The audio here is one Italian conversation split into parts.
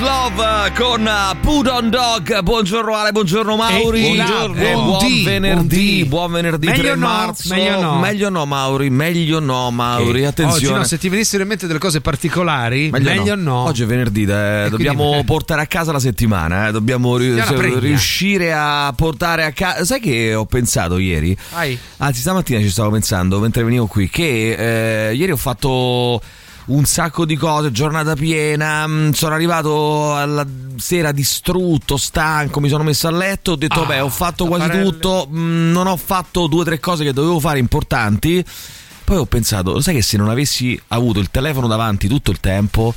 Love con Put on Dog. Buongiorno Ale, buongiorno Mauri. E buongiorno. E buon Buondì, venerdì, buondì. buon venerdì Meglio 3 no, marzo. meglio no. Meglio no, Mauri, meglio no, Mauri. Oggi Attenzione. no, se ti venissero in mente delle cose particolari, meglio, no. Oggi è venerdì, eh, dobbiamo quindi- portare a casa la settimana, eh, dobbiamo ri- se- riuscire a portare a casa. Sai che ho pensato ieri? Vai. Anzi, stamattina ci stavo pensando mentre venivo qui che eh, ieri ho fatto un sacco di cose, giornata piena, mh, sono arrivato alla sera distrutto, stanco, mi sono messo a letto, ho detto Ah, vabbè ho fatto quasi tapparelle. tutto, mh, non ho fatto due o tre cose che dovevo fare importanti. Poi ho pensato, lo sai che se non avessi avuto il telefono davanti tutto il tempo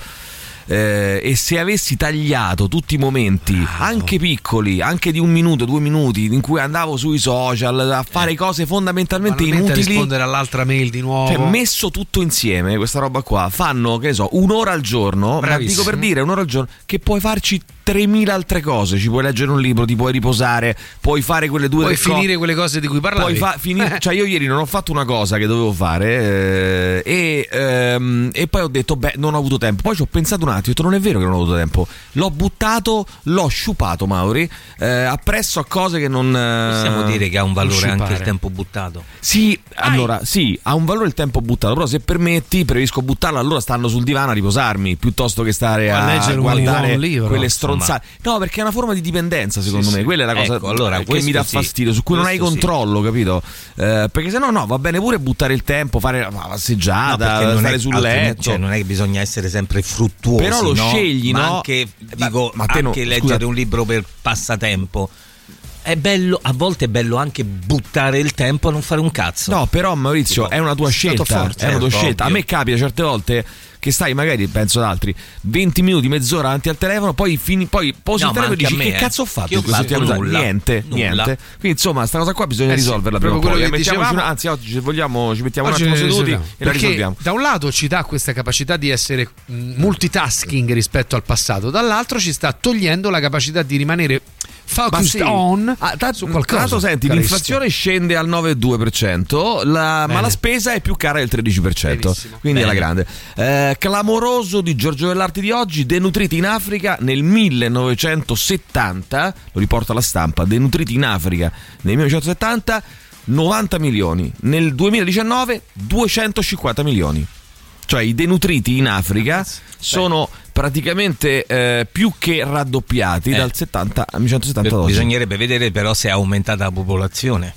eh, e se avessi tagliato tutti i momenti, anche piccoli, anche di un minuto, due minuti, in cui andavo sui social a fare cose fondamentalmente Banalmente a inutili, rispondere all'altra mail di nuovo. cioè, messo tutto insieme, questa roba qua, fanno, che ne so, un'ora al giorno, dico per dire un'ora al giorno, che puoi farci 3000 altre cose, ci puoi leggere un libro, ti puoi riposare, puoi fare quelle due o Puoi tre co- finire quelle cose di cui parlavi. Puoi fa- finire- cioè io ieri non ho fatto una cosa che dovevo fare eh, e, ehm, e poi ho detto beh non ho avuto tempo. Poi ci ho pensato un attimo ho detto non è vero che non ho avuto tempo. L'ho buttato l'ho sciupato Mauri eh, appresso a cose che non eh, Possiamo dire che ha un valore sciupare. anche il tempo buttato. sì, allora, sì, ha un valore il tempo buttato, però se permetti, preferisco buttarlo allora stando sul divano a riposarmi, piuttosto che stare O a a, un guardare libro, quelle stronzate. No, perché è una forma di dipendenza, secondo Sì, me, sì. quella è la cosa Ecco, allora, che questo mi dà sì. fastidio, su cui non hai Questo controllo, capito? Eh, perché se no no, va bene pure buttare il tempo, fare No, passeggiata, non stare è, sul letto. cioè, non è che bisogna essere sempre fruttuosi. Però lo no? scegli, ma no? Anche, Eh, dico, ma no- anche scusa. leggere un libro per passatempo. È bello, a volte è bello anche buttare il tempo a non fare un cazzo. No, però Maurizio, Tipo, è una tua scelta. forte, è una tua certo, scelta. A ovvio. me capita certe volte che stai magari, penso ad altri, 20 minuti, mezz'ora avanti al telefono, poi, fini, poi posi No, il telefono e dici me, che eh. cazzo ho fatto ho in questo fatto? tempo? Nulla. Niente, Nulla. niente. Quindi insomma, sta cosa qua bisogna Eh sì, risolverla prima o poi. dicevamo. una- anzi, oggi se vogliamo ci mettiamo Oggi un attimo seduti e la risolviamo. da un lato ci dà questa capacità di essere mh, multitasking rispetto al passato, dall'altro ci sta togliendo la capacità di rimanere Ma focused sì. on Ah, tra- su qualcosa. l'altro, senti, Caristo. l'inflazione scende al 9,2%, la- ma Bene. la spesa è più cara del 13%. Benissimo. Quindi è la Bene. grande. Eh, clamoroso di Giorgio Dell'Arte di oggi, denutriti in Africa nel 1970, lo riporta la stampa, denutriti in Africa nel 1970 90 milioni, nel 2019 250 milioni. Cioè i denutriti in Africa sono praticamente eh, più che raddoppiati Eh. dal 70 al 1970 Per- ad oggi. bisognerebbe vedere però se è aumentata la popolazione.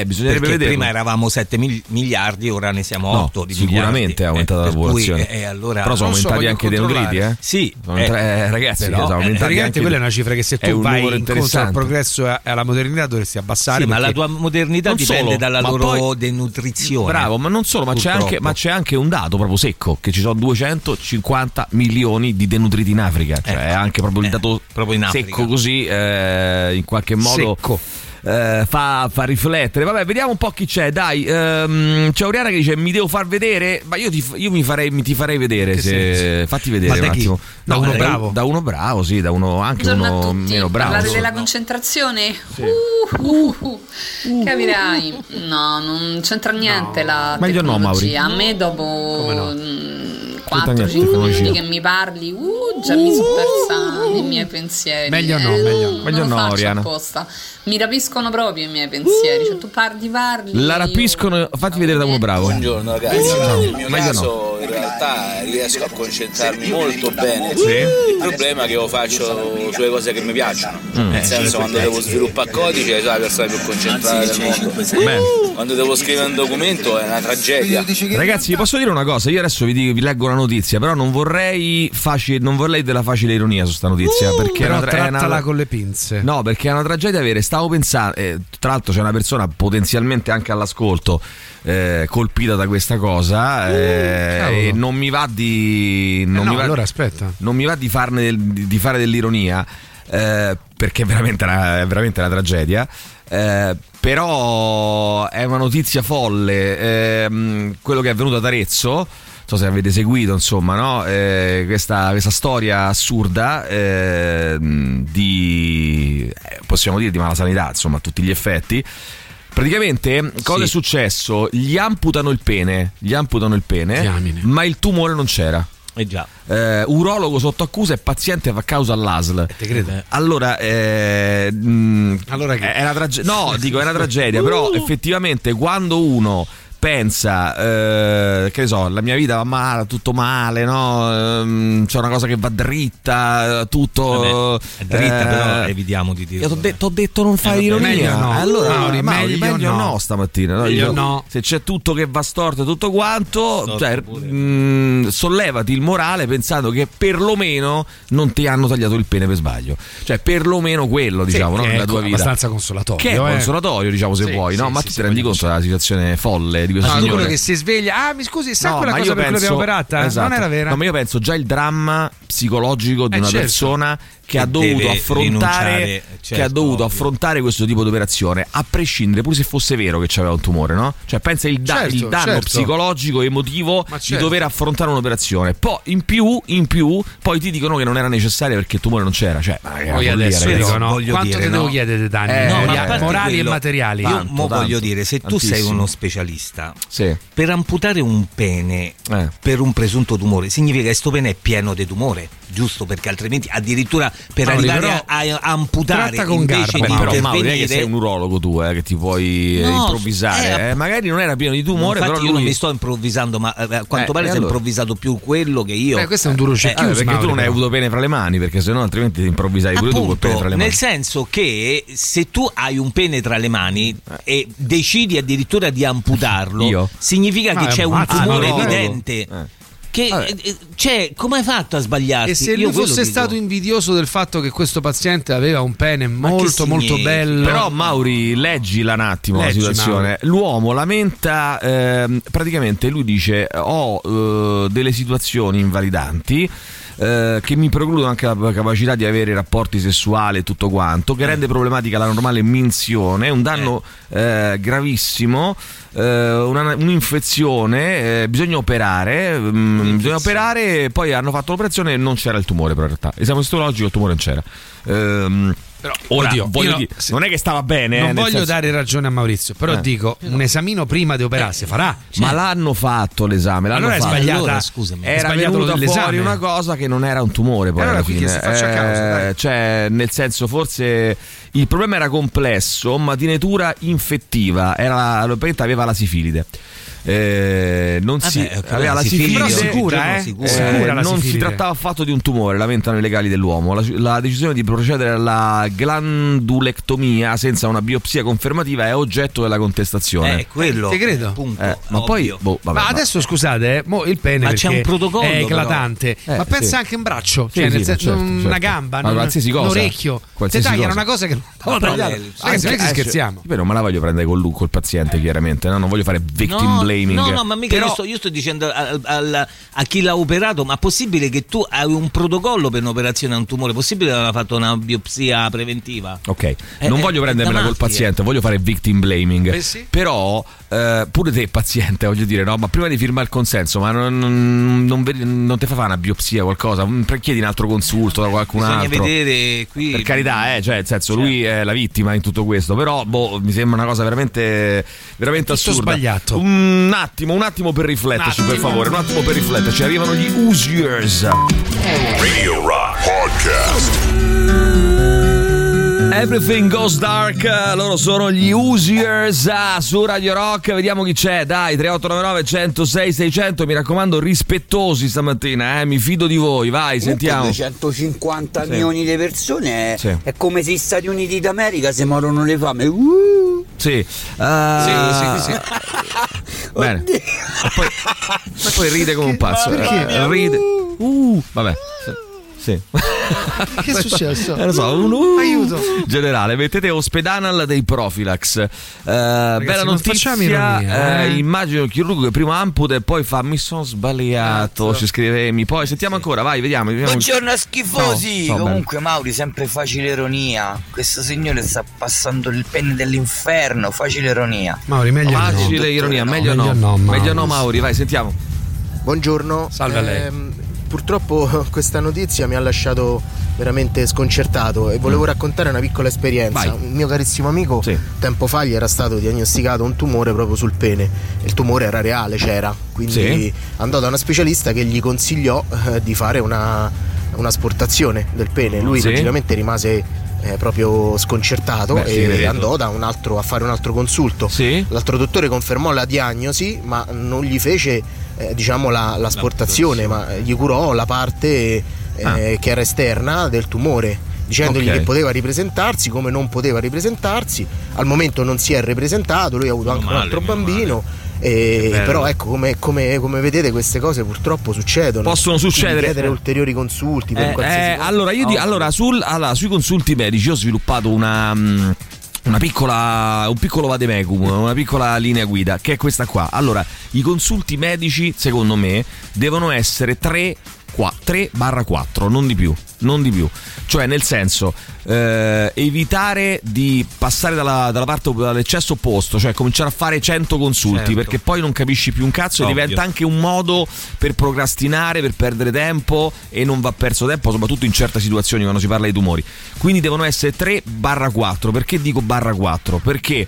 Eh, bisognerebbe vedere. prima eravamo 7 mil- miliardi, ora ne siamo No, 8 di sicuramente miliardi. è aumentata Eh, la per cui, popolazione. eh, allora, Però sono so, aumentati voglio anche i denutriti, eh? Sì, Sono eh, tre- ragazzi, però, sono eh, aumentati Praticamente anche quella è una cifra che se tu vai incontro al progresso e alla modernità dovresti abbassare. Sì, ma la tua modernità dipende solo, dalla loro poi- denutrizione. Bravo, ma non solo, ma c'è, anche, ma c'è anche un dato proprio secco: che ci sono 250 milioni di denutriti in Africa. Cioè, Ecco. è anche proprio il Eh, dato proprio secco così, eh, in qualche modo. Secco. Eh, fa, fa riflettere. Vabbè, vediamo un po' chi c'è. Dai, ehm, c'è Oriana che dice: Mi devo far vedere. Ma io, ti, io mi, farei, mi ti farei vedere. Se, fatti vedere un attimo. Da uno da- bravo? Da uno bravo, sì, da uno anche Buongiorno uno meno bravo. Parlare insomma. della concentrazione? Uh, uh, uh. Capirai? No, non c'entra niente la Meglio no, tecnologia. Mauri. A me dopo no? Mm, C'entra niente 4-5 tecnologia. minuti che mi parli, uh, già mi sono persa nei miei pensieri. Meglio no, Eh, meglio no. non Meglio lo no, Oriana. apposta. Mi rapiscono proprio i miei pensieri. Cioè, tu parli, parli. La io- rapiscono. Fatti vedere da uno bravo. Buongiorno ragazzi, nel mio Meglio caso in realtà riesco a concentrarmi molto bene. Sì. Il problema è che lo faccio sulle cose che mi piacciono. Mm. Nel senso quando devo sviluppare codice sono la persona più concentrata del mondo. Quando devo scrivere un documento è una tragedia. Ragazzi, vi posso dire una cosa? Io adesso vi, dico- vi leggo una notizia, però non vorrei, facile, non vorrei della facile ironia su sta notizia. perché è Però una, tra- è una- trattala con le pinze. No, perché è una tragedia vera. Stavo pensando, eh, tra l'altro c'è una persona potenzialmente anche all'ascolto eh, colpita da questa cosa eh, cavolo. e non mi va di... Eh Non, no, mi va, allora aspetta. non mi va di, farne di, di fare dell'ironia eh, perché è veramente una, è veramente una tragedia. Eh, però è una notizia folle. ehm, quello che è avvenuto ad Arezzo. So se avete seguito, insomma, no? Eh, questa, questa storia assurda ehm, di. eh, possiamo dire di malasanità, insomma, a tutti gli effetti. Praticamente, cosa Sì. è successo? Gli amputano il pene, gli amputano il pene, Diamine. ma il tumore non c'era. Eh già. Eh, urologo sotto accusa e paziente fa causa all'ASL. Te credo. Allora, eh, mh, Allora che- è una tragedia. No, dico, è una tragedia, però effettivamente quando uno pensa, eh, che ne so, la mia vita va male, tutto male, no? Ehm, c'è una cosa che va dritta, tutto. Vabbè, è dritta, eh, però evitiamo di dirlo. Io ti ho detto non fai Eh, ironia. meglio no. Allora, Mauri, Mauri, meglio meglio, no. no. stamattina. no? Meglio Io- no. Se c'è tutto che va storto e tutto quanto, Storto cioè, pure. mh, sollevati il morale pensando che perlomeno non ti hanno tagliato il pene per sbaglio. Cioè, perlomeno quello, diciamo, no? Che è nella tua vita. abbastanza consolatorio. Che è eh. consolatorio, diciamo, se Sì, vuoi, no? sì, Ma sì, tu sì, ti rendi conto della situazione folle di questo No, signore? quello che si sveglia, ah mi scusi, sa No, quella cosa per cui penso- l'abbiamo operata? esatto. Non era vera? No, ma io penso già il dramma psicologico di Eh, una certo. persona che ha dovuto affrontare rinunciare, che ha certo, dovuto ovvio. affrontare questo tipo di operazione, a prescindere pure se fosse vero che c'aveva un tumore, no? Cioè pensa il, da- Certo, il danno certo. psicologico e emotivo di certo. dover affrontare un'operazione. Poi in più, in più, poi ti dicono che non era necessaria perché il tumore non c'era, cioè, Poi adesso ragazzi. dico, no? voglio quanto dire, te no? devo chiedere danni? Eh, No, ma parte morali quello, e materiali. Io Tanto, mo voglio tanto, dire, se tu sei tantissimo. uno specialista, Sì. per amputare un pene Eh. per un presunto tumore, significa che sto pene è pieno di tumore, giusto? Perché altrimenti addirittura per Mauri, arrivare a, a amputare tratta con invece garbo, di però non è che sei un urologo tu, eh, che ti puoi eh, No, improvvisare. eh, eh. Magari non era pieno di tumore, Infatti però io lui... non mi sto improvvisando, ma eh, a quanto Eh, pare si è allora? improvvisato più quello che io. Questo è un duro Eh, cecchius, perché tu Mauri, non hai avuto pene fra le mani, perché sennò altrimenti ti improvvisavi pure tu col pene fra le Appunto, mani. nel senso che se tu hai un pene tra le mani e decidi addirittura di amputarlo, Io? significa Ma che c'è un tumore evidente. Eh. Che, Vabbè. eh, cioè, come hai fatto a sbagliarti? E se Io lui fosse dico. stato invidioso del fatto che questo paziente aveva un pene molto molto bello, Però Mauri, leggila un attimo Leggi, la situazione. L'uomo lamenta, ehm, praticamente lui dice ho eh, delle situazioni invalidanti. Eh, che mi precludono anche la capacità di avere rapporti sessuali e tutto quanto, che rende problematica la normale minzione, un danno eh, gravissimo, eh, una- un'infezione, eh, bisogna operare, mm, bisogna operare, poi hanno fatto l'operazione e non c'era il tumore però in realtà. Esame istologico il tumore non c'era. Ehm, Però, ora, oddio, voglio io no- dire, se- non è che stava bene. eh, non nel voglio senso- dare ragione a Maurizio, però Eh. dico un esamino prima di operarsi farà. Ma l'hanno fatto l'esame, l'hanno Allora è fatto. sbagliata. Allora, scusami, è Era sbagliato venuta l'esame. fuori una cosa che non era un tumore poi Allora alla fine. che si faccia causa, cioè, nel senso, forse il problema era complesso, ma di natura infettiva. Era, aveva la sifilide. Eh, non Vabbè, si ok, aveva la sifilide, Però sicura, eh? sicura. eh, Sicura la non si sifilide. trattava affatto di un tumore, lamentano i legali dell'uomo. La, la decisione di procedere alla glandulectomia senza una biopsia confermativa è oggetto della contestazione. Eh, quello. Ti credo. Appunto, Eh, ma poi, boh, vabbè, ma adesso scusate, eh, mo il pene Ma c'è un protocollo, è eclatante, però. ma Eh, pensa sì. anche un braccio, Sì, cioè sì, nel senso, certo, una certo. gamba, Ma non- qualsiasi cosa. un orecchio. Qualsiasi tagliano cosa. una cosa che non sì, non Eh, scherziamo. Io però me la voglio prendere col, col paziente, chiaramente. No? Non voglio fare victim No, blaming. no, no, ma mica Però- io, sto, io sto dicendo al- al- a chi l'ha operato, ma possibile che tu hai un protocollo per un'operazione a un tumore? Possibile che aveva fatto una biopsia preventiva? Ok, Eh, non eh, voglio prendermela col paziente, voglio fare victim blaming. Eh sì. Però, eh, pure te, paziente, voglio dire, no, ma prima di firmare il consenso, ma non, non, non non ti fa fare una biopsia qualcosa? Mm, Chiedi un altro consulto da qualcun Bisogna altro. vedere qui. Per carità, eh, cioè, nel senso, lui è la vittima in tutto questo, però boh, mi sembra una cosa veramente, veramente assurda. sbagliato. Un attimo, un attimo per rifletterci, per favore, un attimo per rifletterci. Arrivano gli Usiers. Radio Rock Podcast. Everything Goes Dark, loro sono gli Usiers ah, su Radio Rock, vediamo chi c'è, dai, 3899 106 600, mi raccomando rispettosi stamattina, eh, mi fido di voi, vai, sentiamo. 250 Sì. milioni di persone è, Sì. è come se gli Stati Uniti d'America si morono le fame. Uh, Sì, ah, Bene. oddio. E poi, e poi ride come un pazzo. Perché? eh, Ride. Uh, vabbè. Sì. Che è successo? Eh, lo so, un uh, Aiuto. Generale, mettete Ospedanal dei Profilax. Eh, bella non facciamo notizia. ironia, eh. immagino il chirurgo che prima amputa e poi fa mi sono sbagliato. Cazzo. Ci scrivemi. Poi sentiamo ancora, vai, vediamo. vediamo. Buongiorno schifosi! Ciao, ciao, Comunque Mauri, sempre facile ironia. Questo signore sta passando il penne dell'inferno, facile ironia. Mauri, meglio di no. Facile ironia, meglio, Meglio no. no, Mauri. meglio no, Mauri, vai, sentiamo. Buongiorno. Salve a lei. Purtroppo questa notizia mi ha lasciato veramente sconcertato e volevo raccontare una piccola esperienza. Vai. Un mio carissimo amico Sì. tempo fa gli era stato diagnosticato un tumore proprio sul pene. Il tumore era reale, c'era. Quindi Sì. andò da una specialista che gli consigliò eh, di fare una, un'asportazione del pene. Lui Sì. logicamente rimase eh, proprio sconcertato Beh, sì, e credo. andò da un altro, a fare un altro consulto. Sì. L'altro dottore confermò la diagnosi, ma non gli fece eh, diciamo la, l'asportazione, ma gli curò la parte eh, Ah. che era esterna del tumore. Dicendogli Ok. che poteva ripresentarsi come non poteva ripresentarsi, al momento non si è ripresentato, lui ha avuto anche un male, altro meno bambino, e- bello. però ecco come, come- come vedete queste cose purtroppo succedono. Possono succedere. chiedere ulteriori consulti per Eh, qualsiasi eh, allora, io di- allora, sul- allora, sui consulti medici ho sviluppato una. mm, Una piccola, un piccolo vademecum, una piccola linea guida, che è questa qua. Allora, i consulti medici, secondo me, devono essere 3, 4, non di più, non di più. Cioè, nel senso, eh, evitare di passare dalla, dalla parte dall'eccesso opposto, cioè cominciare a fare 100 consulti, Certo. perché poi non capisci più un cazzo e diventa anche un modo per procrastinare, per perdere tempo e non va perso tempo, soprattutto in certe situazioni quando si parla di tumori. Quindi devono essere 3 barra 4. Perché dico barra 4? Perché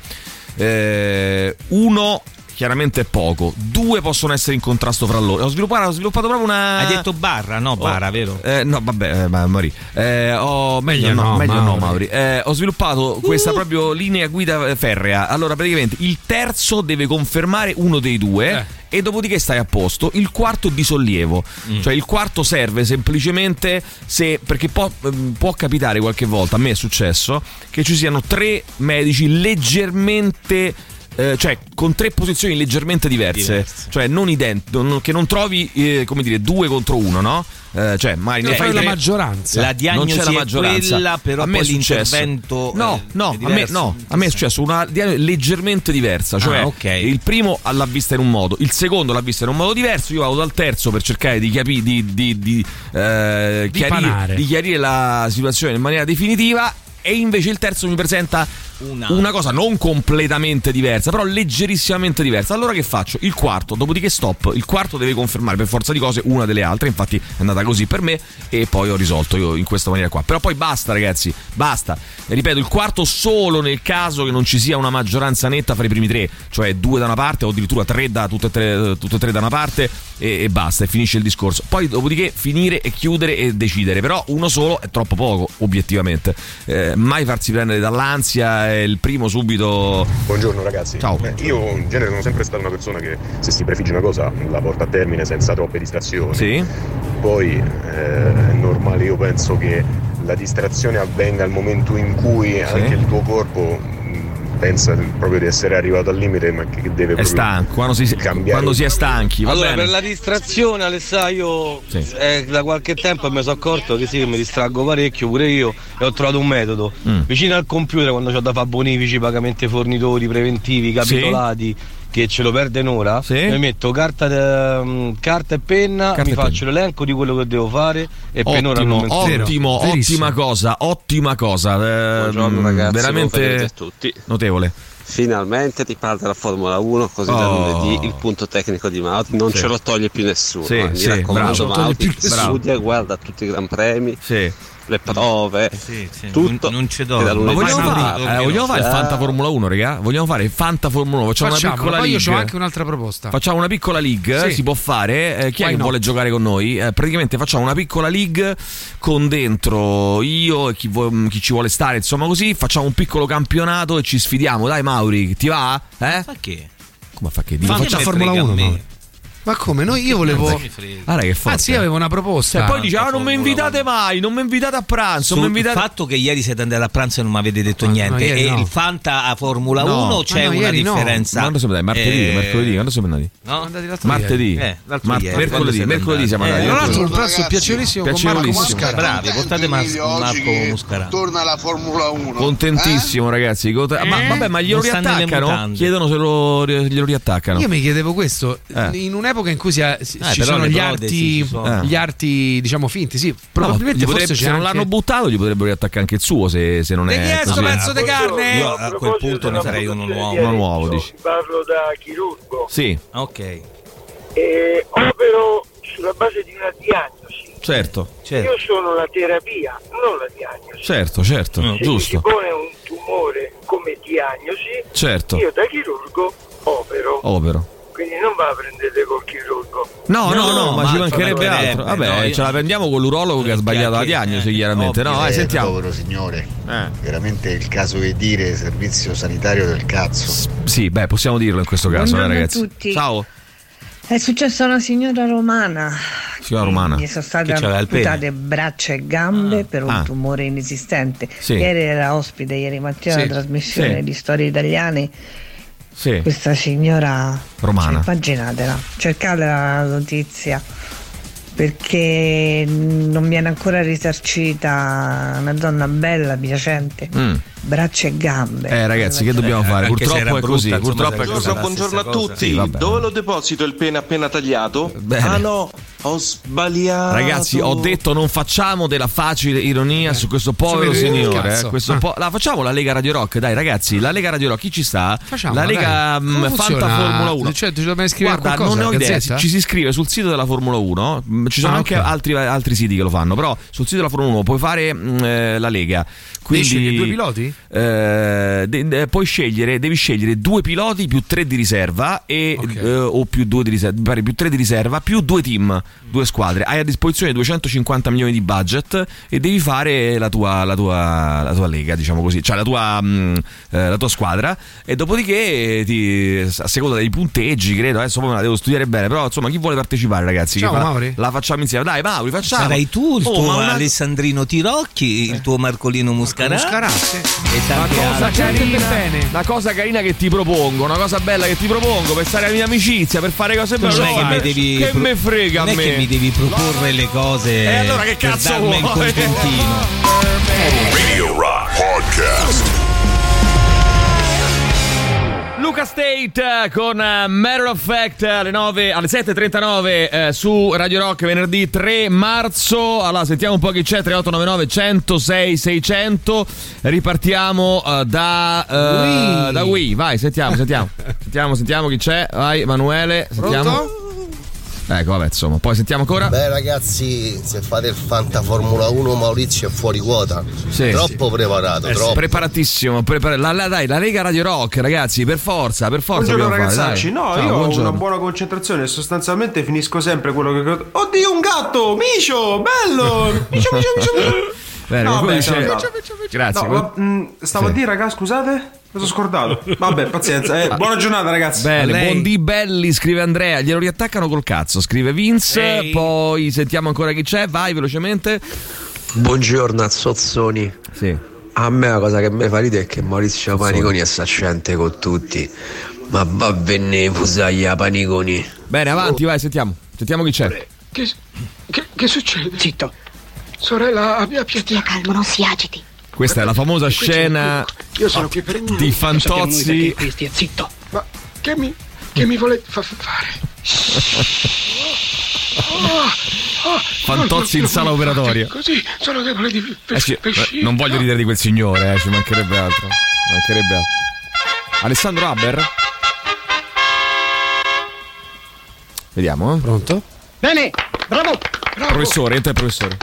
eh, uno chiaramente è poco, due possono essere in contrasto fra loro. Ho sviluppato, ho sviluppato proprio una. Hai detto barra, no bara, Oh, vero? eh, no, vabbè, eh, ma Mauri. Eh, ho, meglio, Meglio no, no, meglio no, Mauri. Mauri. Eh, ho sviluppato questa proprio linea guida eh, ferrea. Allora, praticamente il terzo deve confermare uno dei due. Eh. E dopodiché stai a posto. Il quarto di sollievo, cioè il quarto serve semplicemente se. Perché può, ehm, può capitare qualche volta, a me è successo, che ci siano tre medici leggermente. Eh, cioè con tre posizioni leggermente diverse, Diverse. cioè non ident- non- che non trovi eh, come dire due contro uno, no? Eh, cioè, mai ne fai la tre- maggioranza. La diagnosi non c'è la è maggioranza. quella, però a me poi è successo. l'intervento No, no, è a me, no, a me è successo una diagnosi leggermente diversa. Cioè, Ah, ok. il primo l'ha vista in un modo, il secondo l'ha vista in un modo diverso. Io vado dal terzo per cercare di capire, di, di, di, eh, Di chiarire, panare. di chiarire la situazione in maniera definitiva. E invece il terzo mi presenta Una. una cosa non completamente diversa, però leggerissimamente diversa. Allora che faccio? Il quarto, dopodiché stop. Il quarto deve confermare per forza di cose una delle altre. Infatti è andata così per me e poi ho risolto io in questa maniera qua. Però poi basta, ragazzi, basta. Ripeto, il quarto solo nel caso che non ci sia una maggioranza netta fra i primi tre, cioè due da una parte o addirittura tre da tutte e tre, tutte e tre da una parte e, e basta, e finisce il discorso. Poi dopodiché finire e chiudere e decidere. Però uno solo è troppo poco, obiettivamente. Eh, mai farsi prendere dall'ansia, è il primo subito. Buongiorno ragazzi. Ciao. Eh, io in genere sono sempre stata una persona che se si prefigge una cosa la porta a termine senza troppe distrazioni. Sì? Poi eh, è normale, io penso che la distrazione avvenga al momento in cui anche il tuo corpo pensa proprio di essere arrivato al limite ma che deve È stanco, quando si, cambiare. quando si è stanchi. Va Allora, bene. per la distrazione, Alessandro, io Sì. eh, da qualche tempo mi sono accorto che sì, che mi distraggo parecchio, pure io, e ho trovato un metodo. Mm. Vicino al computer, quando ho da fare bonifici, pagamenti ai fornitori, preventivi, capitolati, che ce lo perde un'ora, Sì. mi metto carta, de- carta e penna, Carta mi e faccio l'elenco di quello che devo fare e per un'ora non Ottimo, ottimo, ottima cosa, ottima cosa. eh, Buongiorno mm, ragazzi, veramente pomeriggio a tutti. notevole. Finalmente ti parte la Formula 1 così da Oh. lunedì il punto tecnico di Mauti non Sì. ce lo toglie più nessuno. Sì, eh. Mi sì, raccomando bravo. Mauti, studia, guarda tutti i gran premi, Sì. Le prove, Sì, sì, tutto. non, non ci e do. da Ma vogliamo fare, eh, vogliamo fare il Ah. Fanta Formula 1, raga? Vogliamo fare il Fanta Formula 1? Facciamo, una Facciamolo, piccola poi io league. ho anche un'altra proposta. Facciamo una piccola league, Sì. si può fare. Eh, chi è Why che not? vuole giocare con noi? Eh, praticamente facciamo una piccola league con dentro io e chi, vuo- chi ci vuole stare, insomma così. Facciamo un piccolo campionato e ci sfidiamo. Dai Mauri, ti va? Eh? Ma che? Come fa che Ma dico? che faccia me Formula frega a 1, me? Mauri. Ma come? Noi io volevo. Guarda che forte. Anzi, io avevo una proposta. Cioè, poi dice: Ah, non mi invitate mai, non mi invitate a pranzo. Sul invitate... fatto che ieri siete andati a pranzo e non mi avete detto No, no, niente, ieri e no. il Fanta a Formula No. 1 c'è Ah, no, una no. differenza. Quando siamo andati? Martedì, Eh, mercoledì, quando siamo andati? No? andati l'altro Martedì. ieri. Eh, l'altro Mar- ieri, mercoledì, mercoledì siamo andati? andati. Tra l'altro, un pranzo ragazzi. piacevolissimo Piacevolissimo. Bravi, portate Marco che Muscarà. Torna la Formula 1. Contentissimo, ragazzi. Cont- Ma vabbè, ma glielo riattaccano? Chiedono se lo, glielo riattaccano. Io mi chiedevo questo, Eh. in un'epoca in cui si ha- si- Eh, ci sono gli arti, ci sono. Gli arti, diciamo finti, sì, No, probabilmente forse potrebbe- se non anche... l'hanno buttato, gli potrebbero riattaccare anche il suo se, se non è chiesto così. pezzo di carne? Io a quel punto ne farei uno nuovo. Uno nuovo, dici. Parlo da chirurgo Sì. Ok. e opero sulla base di una diagnosi certo, Io sono la terapia, non la diagnosi. certo, certo, Se mi si giusto. pone un tumore come diagnosi, Certo. io da chirurgo opero. Opero. Quindi non va a prendere col chirurgo. No, no, no, ma, ci mancherebbe altro. Vabbè, no, ce la prendiamo con l'urologo che ha sbagliato la diagnosi, chiaramente. No, eh, sentiamo. Povero signore, Eh. veramente il caso di dire servizio sanitario del cazzo. Sì, beh, possiamo dirlo in questo caso, eh, Buongiorno a ragazzi. tutti. Ciao, È successo a una signora romana. signora Romana. Gli sono state amputate braccia e gambe per un Ah. tumore inesistente. Sì. Ieri era ospite, ieri mattina, Sì. alla trasmissione Sì. di Storie Italiane. Sì. Questa signora, Romana. cioè, immaginatela, cercate la notizia perché non viene ancora risarcita una donna bella, piacente, Mm. braccia e gambe. Eh, ragazzi, che dobbiamo Eh, fare? Purtroppo è brutta, così. insomma, Purtroppo è se così. era Buongiorno a tutti. Sì. Dove lo deposito il pene appena tagliato? Bene. Ah no, ho sbagliato. Ragazzi, ho detto non facciamo della facile ironia su questo povero il signore. eh, questo Ah. po- la facciamo la Lega Radio Rock, dai ragazzi, la Lega Radio Rock, chi ci sta? Facciamo, la Lega dai. mm, Fanta? Formula 1. Cioè, ci dobbiamo iscrivere Guarda, qualcosa, non ne ho idea, Gazzetta? ci si iscrive sul sito della Formula 1, mm, ci sono Ah, anche ok. altri, altri siti che lo fanno, però sul sito della Formula 1 puoi fare mm, eh, la Lega. Quindi, scegli due piloti? eh, de- de- puoi scegliere, devi scegliere due piloti più tre di riserva e, eh, o più due di riserva, pare più tre di riserva più due team, due squadre. Hai a disposizione 250 milioni di budget e devi fare la tua, la tua, la tua lega, diciamo così, cioè la tua, mm, eh, la tua squadra. E dopodiché, ti, a seconda dei punteggi, credo, adesso poi me la devo studiare bene. Però insomma, chi vuole partecipare, ragazzi? Ciao, Mauri. La facciamo insieme. Dai, Mauri, facciamo. Sarai tu, il Oh, tuo Alessandrino Tirocchi, il tuo Marcolino Muscarà. Muscarà, sì. E La cosa, carina, la cosa carina che ti propongo, una cosa bella che ti propongo per stare in amicizia, per fare cose belle. Non è che mi eh, devi che pro- me frega non a è me. che mi devi proporre le cose E allora che per cazzo darmi il vuoi? contentino. Radio Rock Podcast. Luca State eh, con eh, Matter of Fact eh, alle, 9, alle 7.39 eh, su Radio Rock venerdì 3 marzo. Allora sentiamo un po' chi c'è 3899 106 600. Ripartiamo eh, da, eh, Wii. da Wii. Vai, sentiamo, sentiamo. sentiamo, sentiamo chi c'è. Vai, Emanuele. Sentiamo. Pronto? Ecco, vabbè, insomma, poi sentiamo ancora. Beh ragazzi, se fate il Fanta Formula 1 Maurizio è fuori quota. Sì. troppo preparato, Eh sì, troppo. preparatissimo. prepara- la, la- dai, la Lega Radio Rock, ragazzi, per forza, per forza. Buongiorno fare, ragazzacci, dai. no, Ciao, io ho buongiorno. una buona concentrazione e sostanzialmente finisco sempre quello che... Oddio, un gatto! Micio, bello! Micio, micio, micio! Bene, No, vabbè, dice-. Grazie. No, ma, mh, stavo Sì. a dire, raga, scusate? Mi sono scordato. Vabbè, pazienza. eh, buona giornata, ragazzi. Bene, buon di belli, scrive Andrea, glielo riattaccano col cazzo, scrive Vince, Ehi. poi sentiamo ancora chi c'è, vai velocemente. Buongiorno Sozzoni. Sì. A me la cosa che mi fa ridere è che Maurizio Paniconi è saccente con tutti. Ma va bene, fusaglia Paniconi. Bene, avanti, vai, sentiamo. Sentiamo chi c'è. Che, che, che succede? Zitto. Sorella, abbia pietà. Stia calmo, non si agiti. Questa è la famosa scena Io sono qui per di Fantozzi. Stia zitto. Ma che mi, che mi volete fa- fare? Oh, oh, Fantozzi in sala operatoria. Così sono debole di Eh sì, pesci. eh, non voglio ridere di quel signore, eh, ci mancherebbe altro. Mancherebbe altro. Alessandro Haber? Vediamo, eh. Pronto? Bene, bravo. Professore, entra il professore.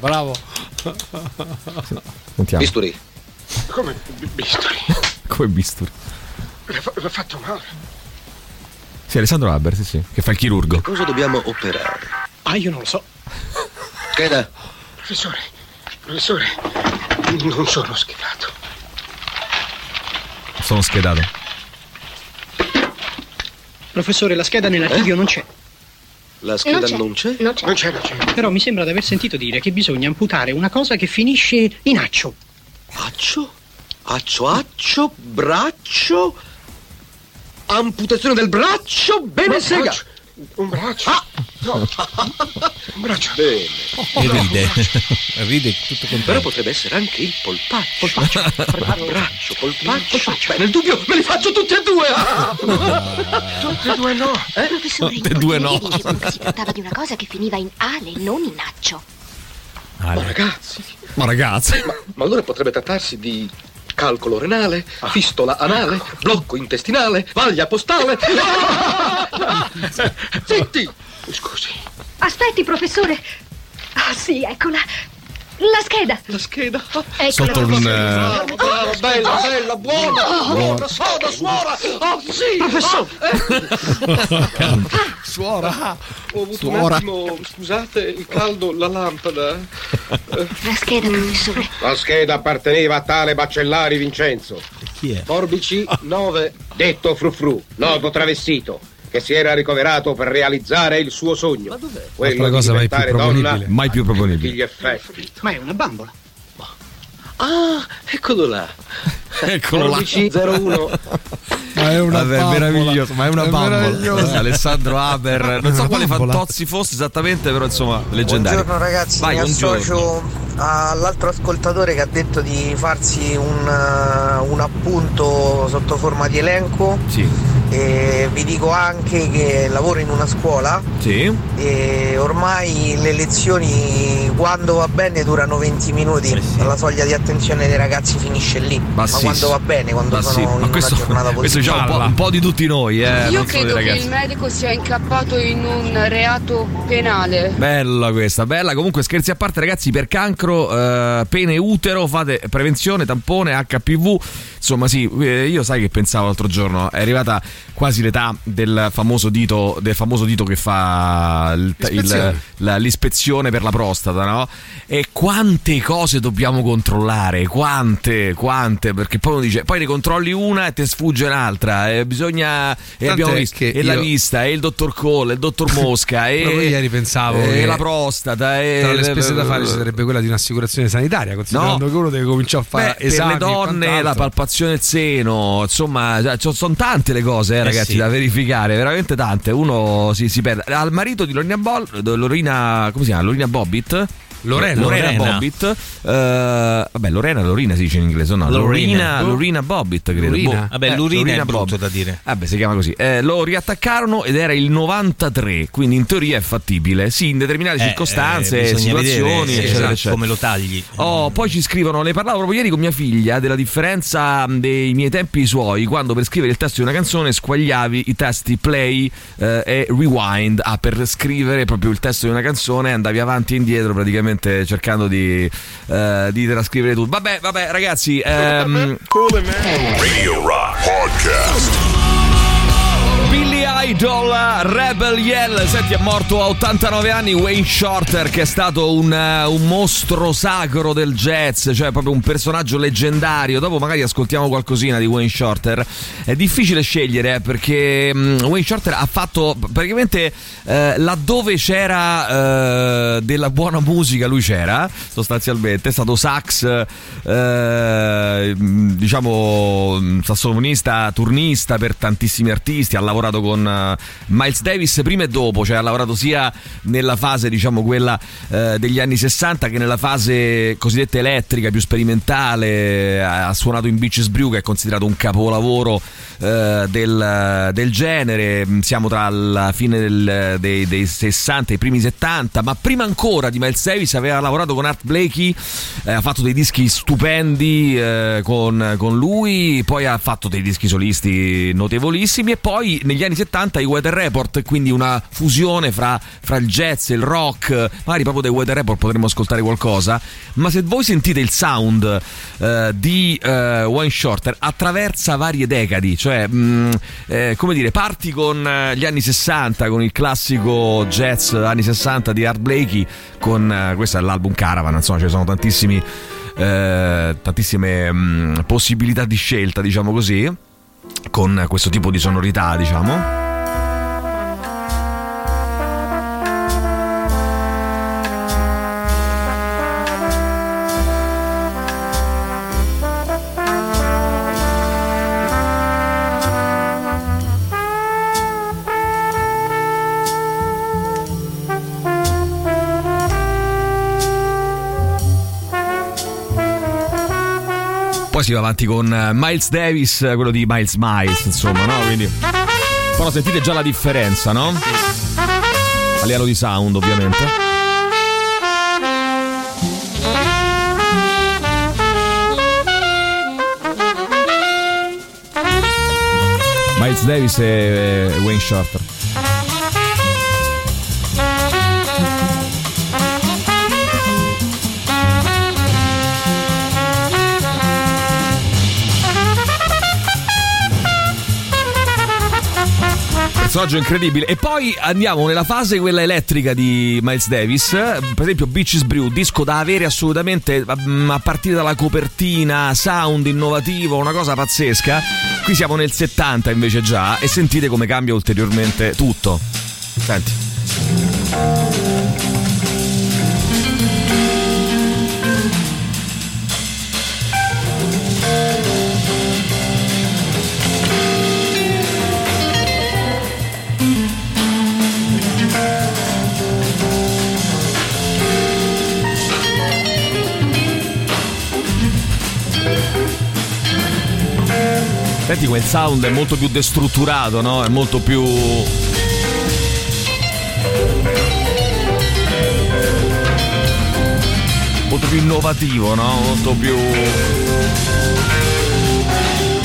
Bravo. Sentiamo. Bisturi. Come bisturi? Come bisturi. L'ha fa- l'ha fatto male. Sì, Alessandro Haber, sì, sì, che fa il chirurgo. Cosa dobbiamo operare? Ah, io non lo so. Creda. Professore, professore, non sono schedato. Sono schedato. Professore, la scheda nell'archivio non c'è. La scheda non c'è? Non c'è. Non c'è, non c'è. Però mi sembra di aver sentito dire che bisogna amputare una cosa che finisce in accio. Accio? Accio, accio, braccio. Amputazione del braccio, bene sega. braccio, Un braccio? Ah! No, un braccio. Bene. E ride. ride tutto Però contento. potrebbe essere anche il polpaccio. Polpaccio. Braccio, polpaccio. Beh, nel dubbio me li faccio tutti e due. Ah! Tutti e due no. Professore, Tutte e due no. che si trattava di una cosa che finiva in ale, non in accio. Ma ragazzi, Ma ragazzi. ma, ma allora potrebbe trattarsi di calcolo renale, fistola anale, blocco intestinale, vaglia postale. Zitti! Scusi. Aspetti, professore. Ah, sì, eccola. La scheda. La scheda? Eccola. Sotto un, eh, Brava, brava, bella, bella, buona, Oh. buona, soda, suora. Oh, sì. Professore. Suora. Ho avuto Suora. un attimo, scusate, il caldo, la lampada. La scheda, professore. La scheda apparteneva a tale Bacellari Vincenzo. Chi è? Forbici 9. Detto Frufru, noto travestito, che si era ricoverato per realizzare il suo sogno. Quello la di cosa mai più donna proponibile. Mai più proponibile. gli effetti. Ma è una bambola. Ah, eccolo là. Eccolo là. Forbici 01. Ma è una Vabbè, bambola. meraviglioso, ma è una È bambola. Eh, Alessandro Haber, non so quale. Fantozzi fosse esattamente, però insomma, leggendario. Buongiorno ragazzi, Vai, mi buongiorno. associo all'altro ascoltatore che ha detto di farsi un, eh, un appunto sotto forma di elenco Sì, e vi dico anche che lavoro in una scuola sì. e ormai le lezioni quando va bene durano 20 minuti, la soglia di attenzione dei ragazzi finisce lì, ma, sì, quando va bene, quando Ma sono sì, in questo, giornata questo positiva. diciamo un po', un po' di tutti noi, eh, Io credo che il medico sia incappato in un reato penale. Bella questa, bella. Comunque scherzi a parte ragazzi, per cancro, eh, pene utero, fate prevenzione, tampone, HPV. Insomma sì, eh, io sai che pensavo l'altro giorno, è arrivata quasi l'età del famoso dito, del famoso dito che fa il- il- L'ispezione. la- l'ispezione per la prostata, no? E quante cose dobbiamo controllare, quante, quante, perché poi uno dice, poi ne controlli una e te sfugge un'altra, e bisogna, e Tant'è abbiamo visto, e la io- vista, e il dottor Cole, e il dottor Mosca, e, Proprio ieri pensavo e la prostata, e Tra le spese da fare ci sarebbe quella di un'assicurazione sanitaria, considerando No. che uno deve cominciare a fare Beh, esami. per le donne la palpazione del seno, insomma, cioè, sono tante le cose, eh, ragazzi, sì. da verificare, veramente tante. Uno si, si perde. Al marito di Lorina, Bol, Lorina come si chiama? Lorina Bobbitt. Lorena. Lorena, Lorena. Bobbitt. eh, vabbè, Lorena, Lorina si dice in inglese, no? Lorena. Lorina, Lorina Bobbitt, credo. Lorina? Boh. Vabbè, Eh, l'urina Lorina è brutto Bobbitt. da dire. Vabbè, si chiama così. Eh, lo riattaccarono ed era il 93, quindi in teoria è fattibile. Sì, in determinate Eh, circostanze, eh, situazioni, vedere, sì, eccetera, esatto, eccetera. come lo tagli. Oh, poi ci scrivono, ne parlavo proprio ieri con mia figlia della differenza dei miei tempi suoi, quando per scrivere il testo di una canzone squagliavi i tasti play eh, e rewind. Ah, per scrivere proprio il testo di una canzone andavi avanti e indietro praticamente cercando di, eh, di trascrivere tutto. Vabbè, vabbè, ragazzi, ehm, Radio Rock Podcast. Idol, Rebel Yell, senti è morto a 89 anni Wayne Shorter che è stato un, eh, un mostro sacro del jazz, cioè proprio un personaggio leggendario, dopo magari ascoltiamo qualcosina di Wayne Shorter, è difficile scegliere eh, perché mm, Wayne Shorter ha fatto praticamente eh, laddove c'era eh, della buona musica lui c'era sostanzialmente, è stato sax, eh, mm, diciamo mm, sassofonista, turnista per tantissimi artisti, ha lavorato con Miles Davis prima e dopo, cioè ha lavorato sia nella fase diciamo quella eh, degli anni 60 che nella fase cosiddetta elettrica più sperimentale, ha suonato in Beaches Brew che è considerato un capolavoro eh, del, del genere, siamo tra la fine del- dei, dei 60 e i primi 70, ma prima ancora di Miles Davis aveva lavorato con Art Blakey, eh, ha fatto dei dischi stupendi eh, con, con lui, poi ha fatto dei dischi solisti notevolissimi e poi negli anni 70 i Weather Report, quindi una fusione fra, fra il jazz e il rock, magari proprio dei Weather Report potremmo ascoltare qualcosa, ma se voi sentite il sound eh, di eh, Wayne Shorter attraversa varie decadi, cioè mh, eh, come dire, parti con eh, gli anni 60, con il classico jazz anni 60 di Art Blakey, con eh, questo è l'album Caravan, insomma ci sono tantissimi, eh, tantissime mh, possibilità di scelta, diciamo così, con questo tipo di sonorità, diciamo. Si va avanti con eh, Miles Davis, eh, quello di Miles Miles, insomma, no? Quindi. Però sentite già la differenza, no? A livello di sound, ovviamente. Miles Davis e Wayne Shorter. Personaggio incredibile. E poi andiamo nella fase quella elettrica di Miles Davis. Per esempio, Beaches Brew, disco da avere assolutamente mm, a partire dalla copertina, sound innovativo, una cosa pazzesca. Qui siamo nel 70 invece già e sentite come cambia ulteriormente tutto. Senti. Senti quel sound è molto più destrutturato, no? È molto più. molto più innovativo, no? Molto più.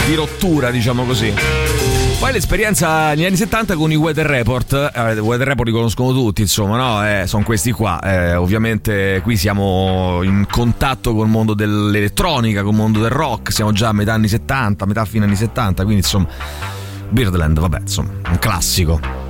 di rottura, diciamo così. Poi l'esperienza negli anni 70 con i Weather Report, eh, Weather Report li conoscono tutti, insomma, no? Eh, sono questi qua. Eh, ovviamente qui siamo in contatto col mondo dell'elettronica, col mondo del rock, siamo già a metà anni 70, metà fine anni 70, quindi insomma, Birdland, vabbè, insomma, un classico.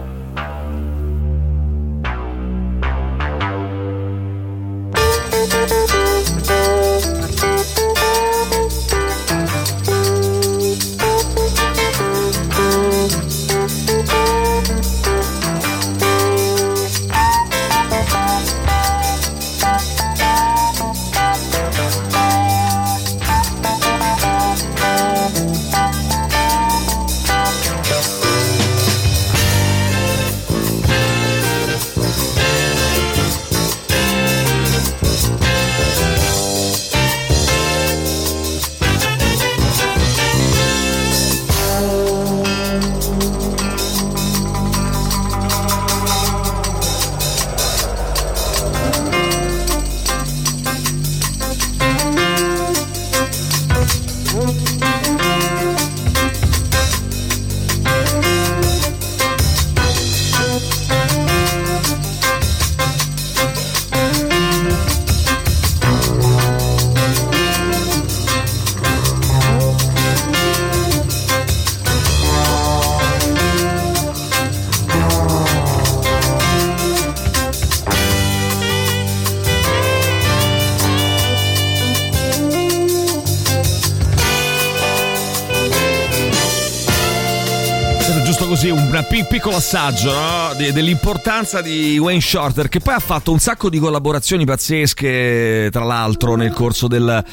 Giusto così, un pi- piccolo assaggio no? De- dell'importanza di Wayne Shorter, che poi ha fatto un sacco di collaborazioni pazzesche, tra l'altro, nel corso del-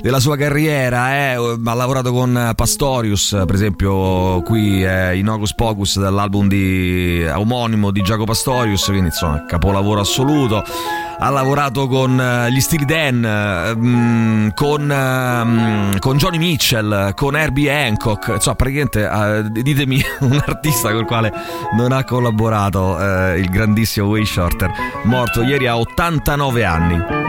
della sua carriera. eh. Ha lavorato con Pastorius, per esempio, qui è in Hocus Pocus dall'album di, omonimo di Giacomo Pastorius, quindi insomma, capolavoro assoluto. Ha lavorato con eh, gli Steely Dan, eh, mm, con, ehm, con Johnny Mitchell, con Herbie Hancock. Insomma, praticamente eh, ditemi un artista col quale non ha collaborato eh, il grandissimo Way Shorter, morto ieri a 89 anni.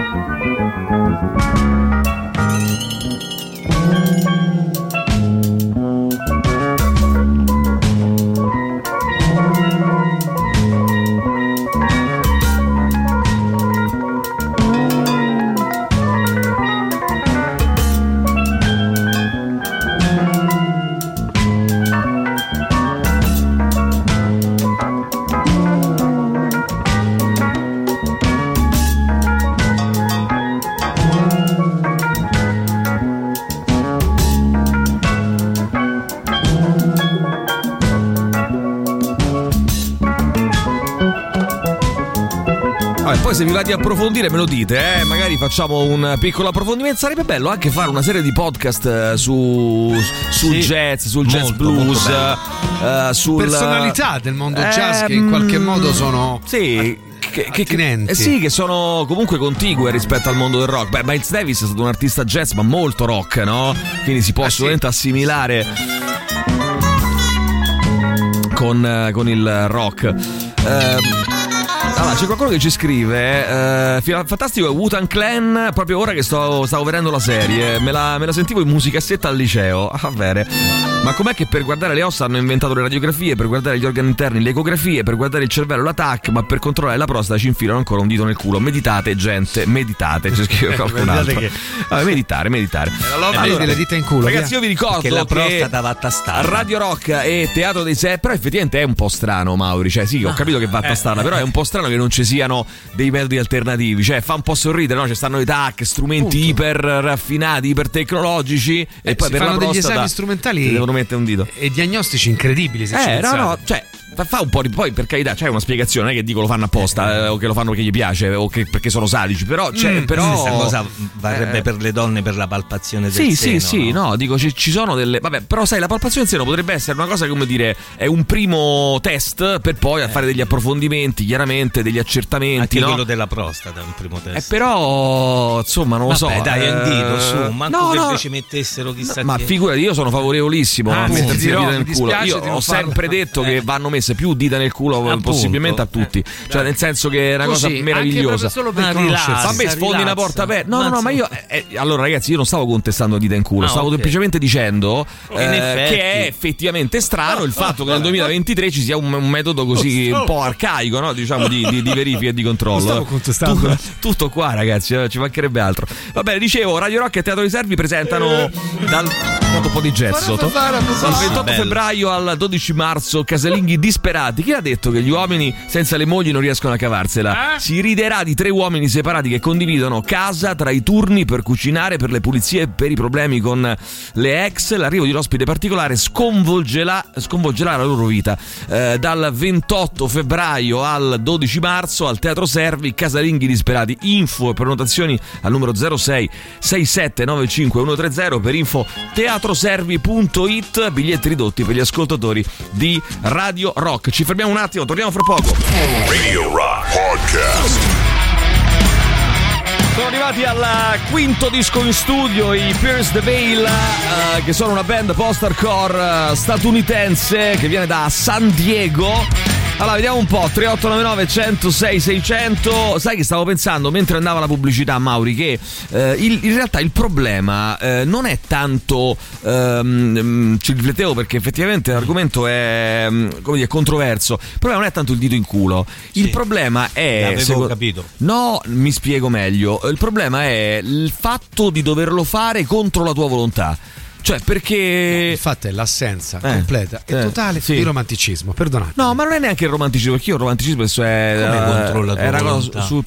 Di approfondire me lo dite, eh? magari facciamo un piccolo approfondimento. Sarebbe bello anche fare una serie di podcast eh, su, sul Sì, jazz, sul jazz molto, blues, molto bello. eh, sul Personalità del mondo jazz che in qualche modo sono sì, che, che- eh sì, che sono comunque contigue rispetto al mondo del rock. Beh, Miles Davis è stato un artista jazz, ma molto rock, no? Quindi si può assolutamente assimilare con, eh, con il rock. Ehm, Allora, c'è qualcuno che ci scrive: eh, Fantastico, Wutan Clan. Proprio ora che sto- stavo vedendo la serie, me la, me la sentivo in musicassetta al liceo. Ah, bene. Ma com'è che per guardare le ossa hanno inventato le radiografie, per guardare gli organi interni le ecografie, per guardare il cervello la TAC, ma per controllare la prostata ci infilano ancora un dito nel culo? Meditate, gente, meditate. Ci scrive qualcun altro. che- Vabbè, meditare, meditare. la vedi delle dita in culo, Ragazzi, via. io vi ricordo Che la prostata va tastata. Radio Rock e Teatro dei Sé, però effettivamente è un po' strano, Mauri. Cioè, sì, ho capito che va Eh. tastata, però è un po' strano che non ci siano dei metodi alternativi. Cioè, fa un po' sorridere, no? Ci stanno i TAC, strumenti iper raffinati, iper tecnologici. e poi si per la fanno degli prostata esami strumentali ti devono mettere un dito. e diagnostici incredibili. Se ci Eh, no, pensate. no, cioè. Fa- un po' di. Poi per carità c'è una spiegazione, non è che dico lo fanno apposta eh, o che lo fanno perché gli piace o che- perché sono sadici, però. Cioè, Mm, però Questa cosa varrebbe eh, per le donne per la palpazione del Sì, seno. sì, sì, no, dico ci, ci sono delle. Vabbè, però sai, la palpazione del seno potrebbe essere una cosa che, come dire, è un primo test per poi a fare degli approfondimenti, chiaramente, degli accertamenti. Anche no? quello della prostata è un primo Eh, test. però, insomma, non lo so. Vabbè, dai, è un dito, eh, su, manco no, che no, invece mettessero chissà ma che... figurati, io sono favorevolissimo a Anzi, mettersi dirò, dita mi nel culo. Io ho farlo. sempre detto che vanno messe più dita nel culo, Appunto. possibilmente a tutti. Cioè, nel senso che è una Così, cosa anche meravigliosa. solo per conoscersi. rilassa, Vabbè, sfondi una porta aperta. No, no, no, ma io. eh, eh, allora, ragazzi, io non stavo contestando dita in culo, Ah, stavo ok. semplicemente dicendo In eh, che è effettivamente strano il fatto che nel 2023 ci sia un, un metodo così un po' arcaico, no? Diciamo di, di- di verifica e di controllo. Non stavo contestando. Tu- tutto qua, ragazzi, eh, ci mancherebbe altro. Va bene, dicevo, Radio Rock e Teatro di Servi presentano dal un po' di jazz sotto. Dal 28 Bello. febbraio al 12 marzo casalinghi disperati. Chi ha detto che gli uomini senza le mogli non riescono a cavarsela? Si riderà di tre uomini separati che condividono casa tra i turni per cucinare, per le pulizie e per i problemi con le ex. L'arrivo di un ospite particolare sconvolgerà, sconvolgerà la loro vita. Eh, dal 28 febbraio al 12 marzo al Teatro Servi casalinghi disperati. Info e prenotazioni al numero 06 6795 130 per info teatroservi.it biglietti ridotti per gli ascoltatori di Radio Rock. Ci fermiamo un attimo, torniamo fra poco. Radio Rock Podcast. Sono arrivati al quinto disco in studio, i Pierce the Veil, eh, che sono una band post-hardcore eh, statunitense che viene da San Diego. Allora, vediamo un po', 3899 106 600. Sai che stavo pensando mentre andava la pubblicità, Mauri, che eh, il- in realtà il problema eh, non è tanto. ehm, mm, ci riflettevo perché effettivamente l'argomento è mm, come dire, controverso. Il problema non è tanto il dito in culo. Il problema è. L'avevo secondo- capito. No, mi spiego meglio. Il problema è il fatto di doverlo fare contro la tua volontà. Cioè, perché. Infatti è l'assenza Eh, completa e eh, totale sì. di romanticismo. Perdonate. No, ma non è neanche il romanticismo, perché io il romantismo adesso è. Come eh, contro la tua è una cosa sul.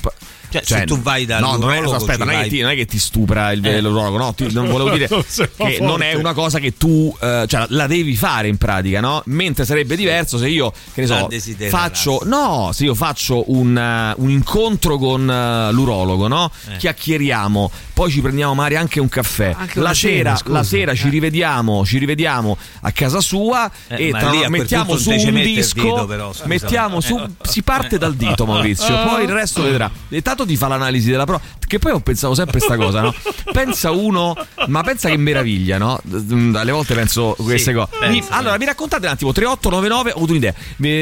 Cioè, se tu vai dal No, non è, aspetta, non è, ti, non è che ti stupra il Eh. l'urologo, no, ti- non volevo dire Non che forte. non è una cosa che tu eh, cioè, la devi fare in pratica, no? Mentre sarebbe diverso se io, che ne so, faccio no, se io faccio un, eh, un incontro con eh, l'urologo, no? Eh. Chiacchieriamo, poi ci prendiamo magari anche un caffè. Anche la sera, scusa. la sera ci rivediamo, ci rivediamo a casa sua Eh, e tra- lì mettiamo su un disco, dito, però, mettiamo su si parte dal dito Maurizio, poi il resto vedrà. E tanto ti fa l'analisi della prova, che poi ho pensato sempre sta cosa, no? Pensa uno, ma pensa che meraviglia, no? Alle volte penso queste Sì, cose. penso, Mi- allora, mi raccontate un attimo 3899, ho avuto un'idea.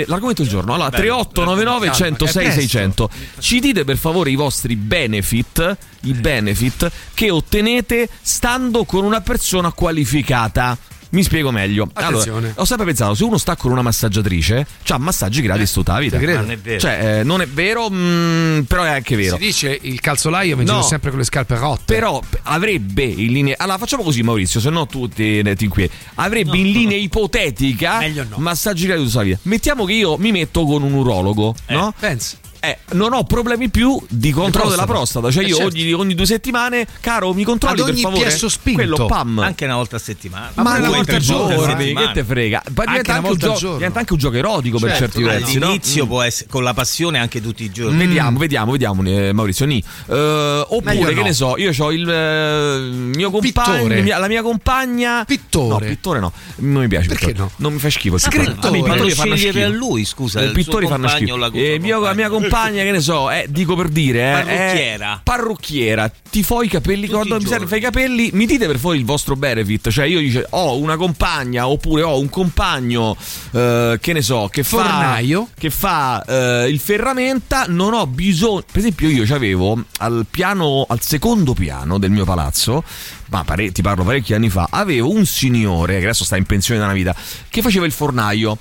L'argomento del giorno. Allora, 3899 106 600. Ci dite per favore i vostri benefit, i benefit che ottenete stando con una persona qualificata. Mi spiego meglio. Attenzione. Allora, ho sempre pensato, se uno sta con una massaggiatrice, c'ha massaggi gratis tutta la vita. Non è vero. Cioè, eh, non è vero, mm, però è anche vero. Si dice il calzolaio mi No. sempre con le scarpe rotte. Però avrebbe in linea. Allora facciamo così, Maurizio, se no tu ti, ti inquieti. Avrebbe in linea ipotetica Meglio no. massaggi gratuiti tutta la vita. Mettiamo che io mi metto con un urologo, no? Pensa. Eh, non ho problemi più di controllo della prostata. Cioè, Eh, io certo. ogni, ogni due settimane, caro, mi controlli Ad per ogni favore. piesso spinto. Quello pam. Anche una volta a settimana. ma pure una volta al giorno, che te frega. Poi Anche diventa anche, un gioco, diventa anche un gioco erotico per Certo, certi versi, no? All'inizio Mm. può essere con la passione anche tutti i giorni. Vediamo, vediamo, vediamo, eh, Maurizio. Ni. Eh, oppure, che no. ne so, io ho il eh, mio compagno, mia- la mia compagna. Pittore. No, pittore no. Non mi piace. Perché pittore. no? Non mi fa schifo. il Scrittore. pittore. A me i Ma lo pittori fanno scegliere schifo. a lui, scusa. Il il pittori fanno schifo. Eh, la mia compagna. Compagna, che ne so, eh, dico per dire, eh, Parrucchiera. è parrucchiera, ti fo i capelli, quando mi serve fai i capelli, mi dite per voi il vostro benefit, cioè io dice ho una compagna oppure ho un compagno eh, che ne so, che fa Fornaio. che fa eh, il ferramenta, non ho bisogno, per esempio io avevo al piano al secondo piano del mio palazzo ma pare- ti parlo parecchi anni fa, avevo un signore che adesso sta in pensione da una vita, che faceva il fornaio.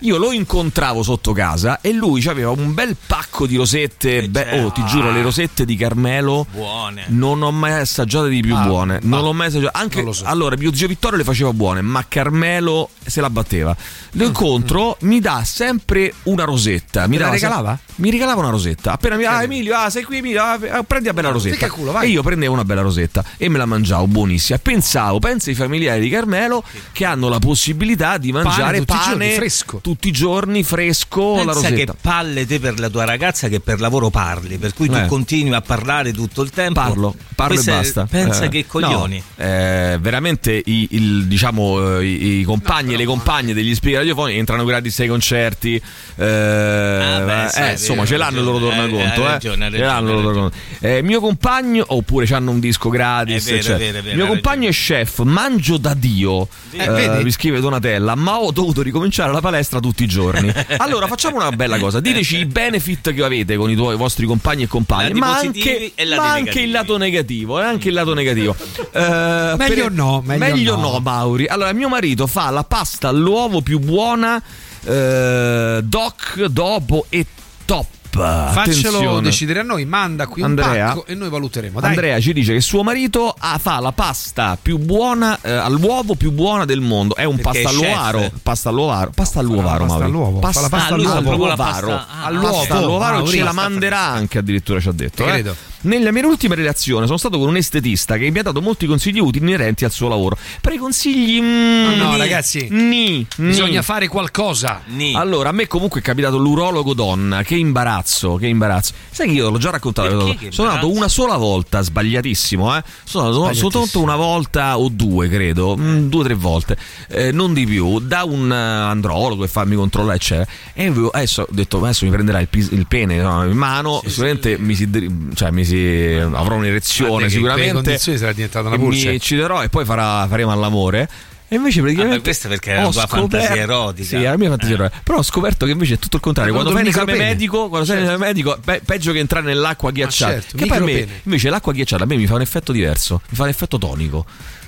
Io lo incontravo sotto casa e lui aveva un bel pacco di rosette. be- oh, ti giuro, le rosette di Carmelo Buone. non ho mai assaggiate di più Ah, buone. Non l'ho mai assaggiate. Anche so. allora, mio zio Vittorio le faceva buone, ma Carmelo se la batteva. Lo incontro, mi dà sempre una rosetta. Mi la dava se- regalava? mi regalava una rosetta. Appena mi ah, Emilio, ah, sei qui, Emilio, ah, ah, prendi la bella rosetta. Fica culo, vai. E io prendevo una bella rosetta e me la mangiavo buonissima. Pensavo, pensa ai familiari di Carmelo che hanno la possibilità di mangiare i pane, giorni, fresco. tutti i giorni fresco la Pensa che rosetta. palle te per la tua ragazza che per lavoro parli, per cui tu Eh. continui a parlare tutto il tempo. Parlo, parlo Questo e è- basta. Pensa Eh, che coglioni. no, eh, veramente i, il- diciamo, eh, i, i compagni e le compagne degli speaker radiofonici entrano gratis ai concerti. eh, beh, sì, eh, insomma, ce l'hanno il loro tornaconto. eh. ragione, Ce l'hanno il ragione, loro tornaconto. Eh, mio compagno, oppure hanno un disco gratis. Vero, è eccetera. vero, vero, mio compagno è chef, mangio da Dio. Eh, eh, vedi? vi scrive Donatella, ma ho dovuto ricominciare la palestra tutti i giorni. Allora, facciamo una bella cosa: diteci i benefit che avete con i, tuoi, i vostri compagni e compagne, Lati ma anche, e ma anche negativi. il lato negativo, eh, anche il lato negativo. Eh, Meglio no, meglio no. Mauri. Allora, mio marito fa la pasta all'uovo più buona, eh, doc, dopo e top. Faccelo Attenzione. decidere a noi, manda qui un Andrea? pacco e noi valuteremo. Dai. Andrea ci dice che suo marito ah, fa la pasta più buona eh, all'uovo più buona del mondo. È un Perché pasta è chef. all'uovaro. Pasta all'uovaro. Pasta all'uovaro, pasta all'uovo, fa la pasta Ah, lui fa proprio la all'uovaro. pasta- ah, All'uovo. pasta all'uovaro Mauri. ce la Pasta manderà anche addirittura ci ha detto. Ti eh. credo. Nella mia ultima relazione sono stato con un estetista che mi ha dato molti consigli utili inerenti al suo lavoro. Per i consigli mm, No, ni, ragazzi, ni, Bisogna ni. fare qualcosa. Ni. Allora, a me comunque è capitato l'urologo donna. Che imbarazzo, che imbarazzo. Sai che io l'ho già raccontato. Sono andato una sola volta, sbagliatissimo, eh. Sono andato soltanto una volta o due, credo. mm, due o tre volte. Eh, non di più. Da un eh, andrologo che farmi controllare, eccetera. E avevo- adesso ho detto, adesso mi prenderà il, pis- il pene no, in mano. sicuramente mi si. Cioè, mi si. Avrò Guarda un'erezione, quelle sicuramente. sarà diventata una pulce. Mi ucciderò e poi farà- faremo all'amore. E invece praticamente. Vabbè, questa perché era la tua scoperto- fantasia erotica. Sì, era la mia fantasia Eh. erotica. Però ho scoperto che invece è tutto il contrario. Ma Quando fai col l'esame medico, quando sei l'esame medico, pe- peggio che entrare nell'acqua ghiacciata. certo, che a me, invece l'acqua ghiacciata a me mi fa un effetto diverso, mi fa un effetto tonico.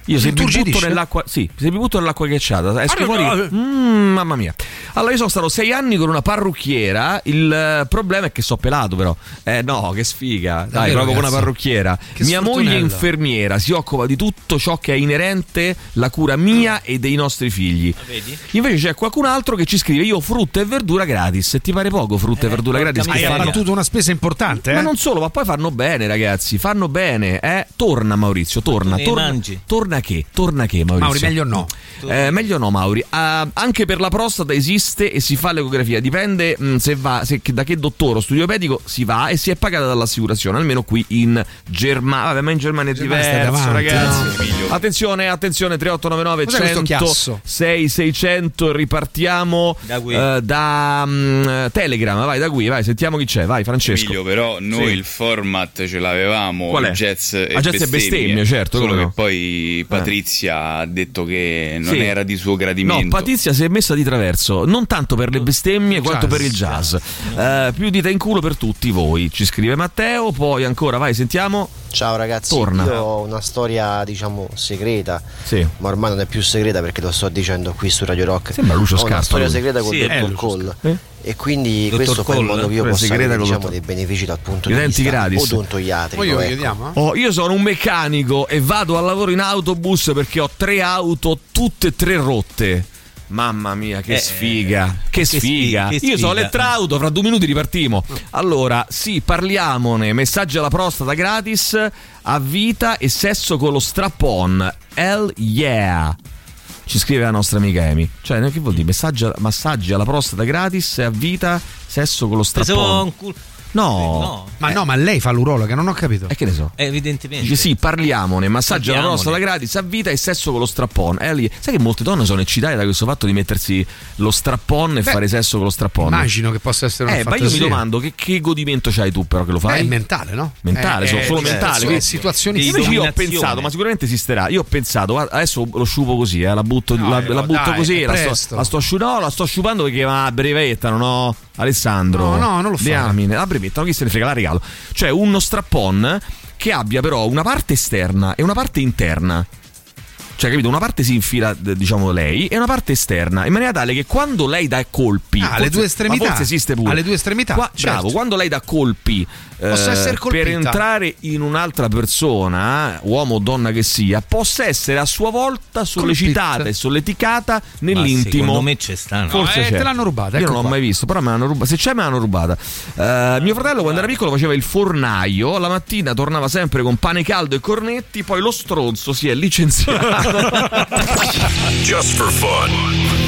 Io se mi butto nell'acqua, sì, se mi butto nell'acqua ghiacciata, esco Ah, fuori. no. Mm, mamma mia. Allora, io sono stato sei anni con una parrucchiera. Il eh, problema è che so pelato, però. Eh, no, che sfiga. Dai, Davvero, proprio con una parrucchiera. Che Mia moglie è infermiera, si occupa di tutto ciò che è inerente la cura mia e dei nostri figli. Vedi? Invece c'è qualcun altro che ci scrive: Io frutta e verdura gratis. Se ti pare poco, frutta e verdura gratis. che Hai fanno- abbattuto una spesa importante, eh? ma non solo, ma poi fanno bene, ragazzi. Fanno bene, eh. Torna, Maurizio, torna. Torna, mangi? Torna che? Torna che, Maurizio? Mauri, meglio no. Eh, meglio no, Mauri. Ah, anche per la prostata esiste e si fa l'ecografia. Dipende mh, se va, se- da che dottore o studio medico si va e si è pagata dall'assicurazione, almeno qui in Germania. Vabbè, ma in Germania è diverso, davanti, ragazzi. Attenzione, attenzione, 3899 Cos'è questo 100 chiasso? 6600 ripartiamo Da qui. eh, da mh, Telegram. Vai da qui, vai, sentiamo chi c'è. Vai, Francesco. Emilio, però noi Sì. il format ce l'avevamo, Qual è? jazz e Ah, jazz e bestemmie, certo, Solo che no. poi Patrizia ha detto che non Sì. era di suo gradimento. No, Patrizia si è messa di traverso, non tanto per le bestemmie quanto Jazz, per il jazz. Eh, più dita in culo per tutti voi. Ci scrive Matteo, poi ancora, vai, sentiamo. Ciao ragazzi, Torna. io ho una storia diciamo segreta, Sì. ma ormai non è più segreta perché lo sto dicendo qui su Radio Rock. Sembra Lucio ho Scarpa, una storia segreta con Sì, Lucio Cole. Eh? E quindi Dottor questo fa in modo che io possa avere diciamo, dei benefici dal punto I di vista gratis. odontoiatrico. Io ecco. vediamo. Oh, io sono un meccanico e vado al lavoro in autobus perché ho tre auto, tutte e tre rotte. Mamma mia, che Eh, sfiga! Che, che sfiga! sfi- che Io sono sfiga. l'elettrauto, fra due minuti ripartimo. Allora, sì, parliamone. Messaggi alla prostata gratis, a vita e sesso con lo strap-on. Hell yeah! Ci scrive la nostra amica Amy. Cioè, che vuol dire? Messaggi, massaggi alla prostata gratis a vita, sesso con lo Pensavo strap-on. un cul- No. Ma no, ma lei fa l'urologa, non ho capito. E che ne so? Eh, evidentemente. Dice sì, parliamone, massaggio alla prostata gratis a vita e sesso con lo strappone. E lì, sai che molte donne sono eccitate da questo fatto di mettersi lo strappone e Beh, fare sesso con lo strappone. Immagino che possa essere una Eh, ma io mi fantasia. domando che, che godimento c'hai tu però che lo fai? Beh, è mentale, no? Mentale, Eh, solo, eh, solo certo, mentale. quindi- situazioni Invece io ho pensato, ma sicuramente esisterà. Io ho pensato, guarda, adesso lo sciupo così, eh, la butto, No, la, eh, la no, butto dai, così, la sto, la sto asciugando, no, la sto asciugando perché va a brevettano, no? Alessandro. No, no, non lo. Diamine, la brevettano, chi se ne frega, la regalo. Cioè uno strappon che abbia però una parte esterna e una parte interna. Cioè, capito? Una parte si infila, diciamo, lei e una parte esterna, in maniera tale che quando lei dà colpi. Ah, alle due estremità. forse esiste pure. Alle due estremità, Qua- certo. Bravo, quando lei dà colpi Possa essere colpita. per entrare in un'altra persona, uomo o donna che sia, possa essere a sua volta sollecitata Colpita. e solleticata Ma nell'intimo. secondo me c'è sta. no? Forse eh, c'è. te l'hanno rubata, Io ecco non l'ho qua. mai visto, però me l'hanno rubata. Se c'è, me l'hanno rubata. Eh, mio fratello, quando era piccolo, faceva il fornaio. La mattina tornava sempre con pane caldo e cornetti. Poi lo stronzo si è licenziato. Just for fun.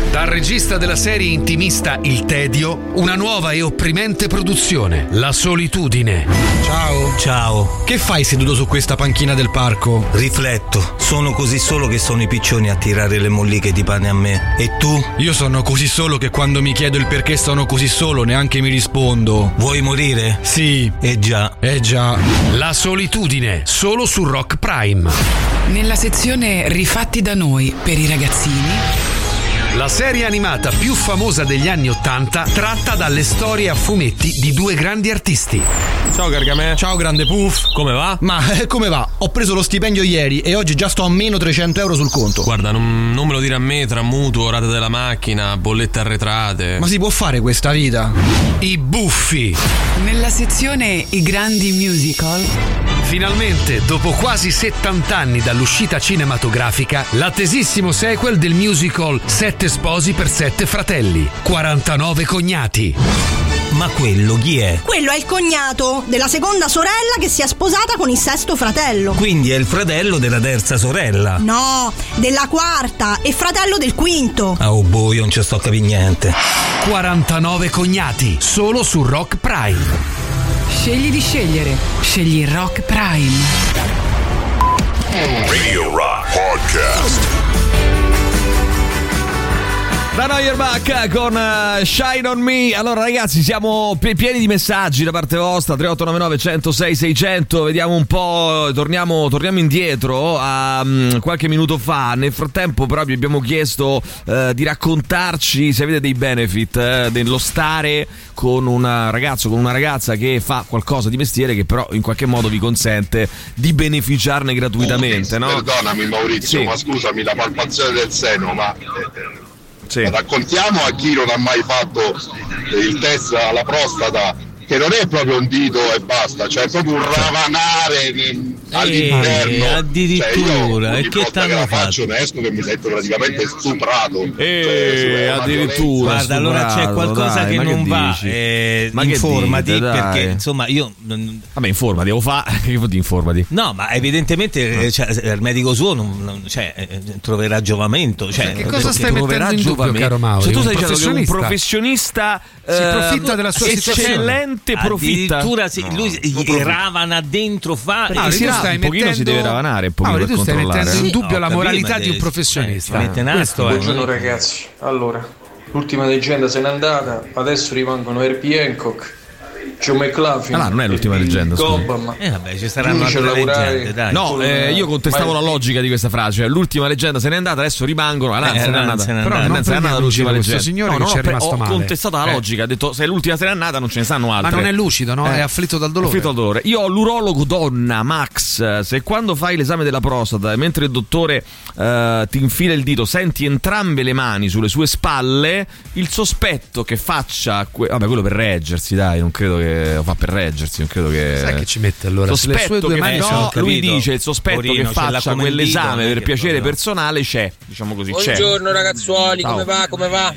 Dal regista della serie intimista Il Tedio, una nuova e opprimente produzione, La solitudine. Ciao. Ciao. Che fai seduto su questa panchina del parco? Rifletto. Sono così solo che sono i piccioni a tirare le molliche di pane a me. E tu? Io sono così solo che quando mi chiedo il perché sono così solo neanche mi rispondo. Vuoi morire? Sì. Eh già. Eh già. La solitudine, solo su Rock Prime. Nella sezione Rifatti da noi per i ragazzini. La serie animata più famosa degli anni Ottanta tratta dalle storie a fumetti di due grandi artisti. Ciao Gargamè. Ciao grande Puff. Come va? Ma eh, come va? Ho preso lo stipendio ieri e oggi già sto a meno 300 euro sul conto. Guarda, non, non me lo dire a me tra mutuo, rate della macchina, bollette arretrate. Ma si può fare questa vita? I buffi. Nella sezione I grandi musical. Finalmente, dopo quasi 70 anni dall'uscita cinematografica, l'attesissimo sequel del musical Sette sposi per sette fratelli, 49 cognati. Ma quello chi è? Quello è il cognato della seconda sorella che si è sposata con il sesto fratello. Quindi è il fratello della terza sorella. No, della quarta e fratello del quinto. Ah, oh boh, io non ci sto a capire niente. 49 cognati, solo su Rock Prime. Scegli di scegliere. Scegli Rock Prime. Radio Rock Podcast. Da Neuerbach con eh, Shine on Me. Allora, ragazzi, siamo pi- pieni di messaggi da parte vostra. 3899 106 600. Vediamo un po'. Torniamo, torniamo indietro a mm, qualche minuto fa. Nel frattempo, però, vi abbiamo chiesto eh, di raccontarci se avete dei benefit eh, dello stare con un ragazzo, con una ragazza che fa qualcosa di mestiere che, però, in qualche modo vi consente di beneficiarne gratuitamente, no? Perdonami Maurizio, Sì. ma scusami, la palpazione del seno, ma eh, Sì. raccontiamo a chi non ha mai fatto il test alla prostata che non è proprio un dito e basta, cioè è proprio un ravanare di- all'interno. addirittura, Cioè, e che volta t'hanno che la fatto? faccio ne esco che mi sento praticamente stuprato. Eh, Cioè, addirittura. Guarda, allora c'è qualcosa dai, che non che va. eh, Ma che informati dite, perché insomma io. Vabbè, informati, devo fare. Che vuol dire informati? No, ma evidentemente eh, cioè, il medico suo non, non- cioè, eh, troverà giovamento. Cioè, Che cosa stai mettendo in dubbio, caro Mauro? Cioè, tu stai dicendo che un professionista si eh, profitta della sua situazione. eccellente profitta. Addirittura sì, No, lui profitta. ravana dentro fa Ah, si tu ra- stai un pochino si mettendo- deve ravanare un pochino per tu stai mettendo in dubbio ho la moralità di un professionista. eh, Questo eh. Buongiorno ragazzi, allora, l'ultima leggenda se n'è andata, adesso rimangono Herbie Hancock, Joe McLaughlin, Ah, no, non è l'ultima leggenda, scusa. Cobham. Eh, vabbè, ci saranno altre lavorare leggende, dai. No, eh, io contestavo ma- la logica di questa frase. Cioè, l'ultima leggenda se n'è andata, adesso rimangono. Ah, no, Eh, se n'è andata. se n'è Però andata. non Non se n'è andata l'ultima leggenda. signore no, che no, ci è ho pre- rimasto ho male. contestato la Eh. logica. Ha detto se l'ultima se n'è andata, non ce ne stanno altre. Ma non è lucido, no? Eh. È afflitto dal dolore. Afflitto dal dolore. Io ho l'urologo donna, Max. Se quando fai l'esame della prostata, mentre il dottore eh, ti infila il dito, senti entrambe le mani sulle sue spalle, il sospetto che faccia. que- Vabbè, quello per reggersi, dai, non credo che lo fa per reggersi, non credo che. Sai che ci mette allora? Sospetto sue due che mani no, lui dice il sospetto Porino, che faccia quell'esame per che piacere personale c'è, diciamo così, c'è. Buongiorno ragazzuoli, Ciao. come va? Come va?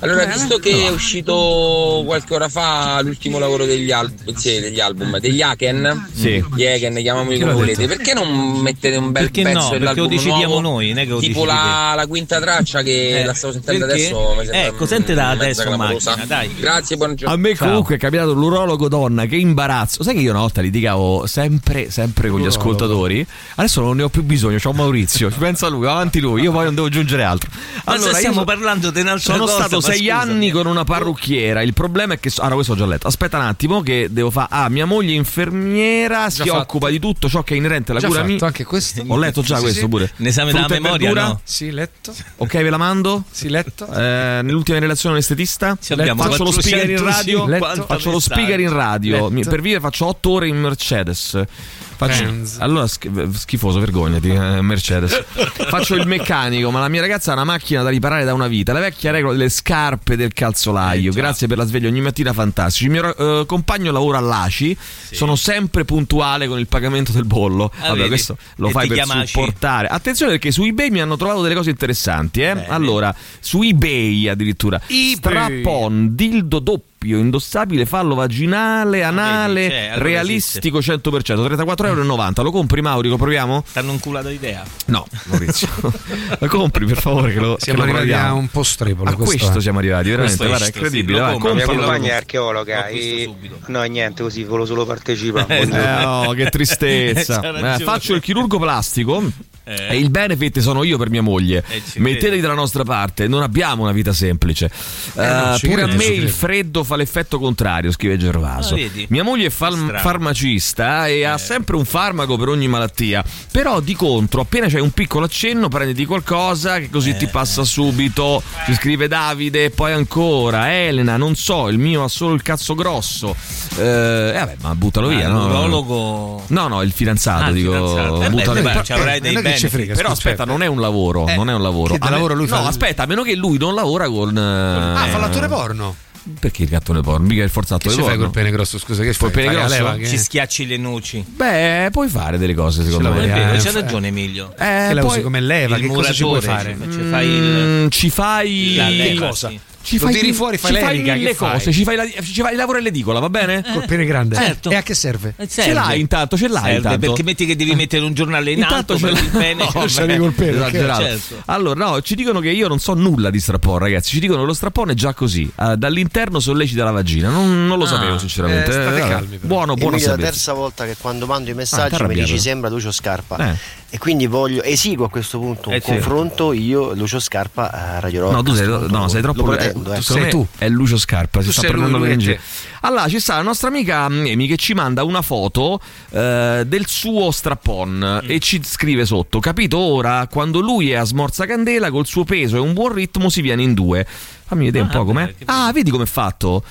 Allora, visto che è uscito qualche ora fa l'ultimo lavoro degli, al- sì, degli album, degli Haken, Sì. gli Haken, chiamamoli Chi come volete, perché non mettete un bel Perché pezzo no? Perché lo dell'album decidiamo nuovo? noi, non è che lo Tipo la, la quinta traccia che Eh, la stavo sentendo perché? adesso. Ecco, sente da mezza adesso macchina, dai. Grazie, buongiorno. A me comunque è capitato l'urologo donna, che imbarazzo. Sai che io una volta litigavo sempre, sempre con gli ascoltatori. Adesso non ne ho più bisogno, c'ho Maurizio. Ci pensa lui, va avanti lui, io poi non devo aggiungere altro. Ma se io stiamo so- parlando di un'altra sono cosa, stato sei anni con una parrucchiera. Il problema è che. Ah, no, questo ho già letto. Aspetta un attimo, che devo fare. Ah, mia moglie è infermiera, si fatto. occupa di tutto ciò che è inerente alla Già cura fatto mia. anche questo? Ho letto già Sì, questo sì. pure. L'esame della Frutta e memoria, no? Sì, letto. Ok, ve la mando? Sì, letto. Eh, nell'ultima relazione all'estetista abbiamo faccio lo speaker in 450 radio faccio lo speaker in radio Letto. Per vivere faccio 8 ore in Mercedes Faccio- Benz. allora sch- schifoso vergognati eh, Mercedes. Faccio il meccanico ma la mia ragazza ha una macchina da riparare da una vita la vecchia regola delle scarpe del calzolaio. Grazie per la sveglia ogni mattina fantastici. Il mio eh, compagno lavora all'ACI sono sempre puntuale con il pagamento del bollo. Ah, vabbè vedi? questo lo E fai per chiama ACI. supportare. Attenzione perché su eBay mi hanno trovato delle cose interessanti eh? allora su eBay addirittura strap-on dildo doppio indossabile fallo vaginale anale c'è, allora realistico 100% 34,90 euro lo compri Mauri lo proviamo? T'hanno un culato idea. no Maurizio lo compri per favore che lo, Siamo che lo arrivati proviamo. a un po' strepolo. a questo, è. siamo arrivati veramente Questo è guarda è incredibile sì, lo La mia compagna è archeologa e no niente così volevo solo partecipare. Eh, no, che tristezza. Eh, ragione. faccio il chirurgo plastico. Eh. E il benefit sono io per mia moglie. Eh, Mettetevi dalla nostra parte, non abbiamo una vita semplice. Eh, ci pure a me il freddo fa l'effetto contrario, scrive Gervaso. Ah, mia moglie è fal- farmacista e Eh. ha sempre un farmaco per ogni malattia. Però di contro, appena c'è un piccolo accenno, prenditi qualcosa che così Eh. ti passa subito. Ci scrive Davide, e poi ancora Elena, non so, il mio ha solo il cazzo grosso. Eh, eh, vabbè, ma buttalo via, Ah, no? l'urologo- No, no, il fidanzato, Ah, il dico, fidanzato. Eh beh, buttalo beh, via. ci avrai dei ci frega, Però aspetta, non è un lavoro, Eh, non è un lavoro. che da A lavoro lui no, fa- aspetta, a meno che lui non lavora con Ah, eh, fa l'attore porno. Perché il gattone porno? Mica il forzato Che ci fai col pene grosso? Scusa, che fai? pene grosso? leva che- Ci schiacci le noci. Beh, puoi fare delle cose secondo me. È Eh, vero, c'ha eh, ragione Emilio. Eh, Che la poi- usi come leva? il Che cosa ci puoi fare? ci- ci fai il Mm, ci fai la leva, cosa? sì. Ci Lo fai tiri fuori, fai ci fai l'elica, mille che fai? cose, ci fai, la, ci fai il lavoro all'edicola, va bene? Col pene grande. Certo. E a che serve? Eh, Ce serve. l'hai intanto, ce l'hai Serve, intanto. perché metti che devi mettere un giornale in Intanto alto ce per il l'hai. bene. No, Ce l'hai col pene, esagerato. certo. Allora, no, ci dicono che io non so nulla di strappone, ragazzi. Ci dicono che lo strappone è già così. eh, dall'interno sollecita la vagina. Non, non lo Ah, sapevo, sinceramente. eh, state calmi, però. Buono, buono Emilio, la terza volta che quando mando i Ah, messaggi mi t'arrabbiato. dici sembra Lucio Scarpa. Eh. E quindi voglio, esigo a questo punto un Eh, confronto io, Lucio Scarpa, a Radio Rock. No, tu sei, no, sei lo troppo. Pretendo, eh, eh. Sei tu. È Lucio Scarpa, si Tu sta prendendo lui in è giro. Allora, ci sta la nostra amica Emi che ci manda una foto eh, del suo strappon Mm. e ci scrive sotto: Capito ora? Quando lui è a smorza candela, col suo peso e un buon ritmo si viene in due. Fammi vedere un Ah, po' com'è. che Ah, vedi com'è fatto?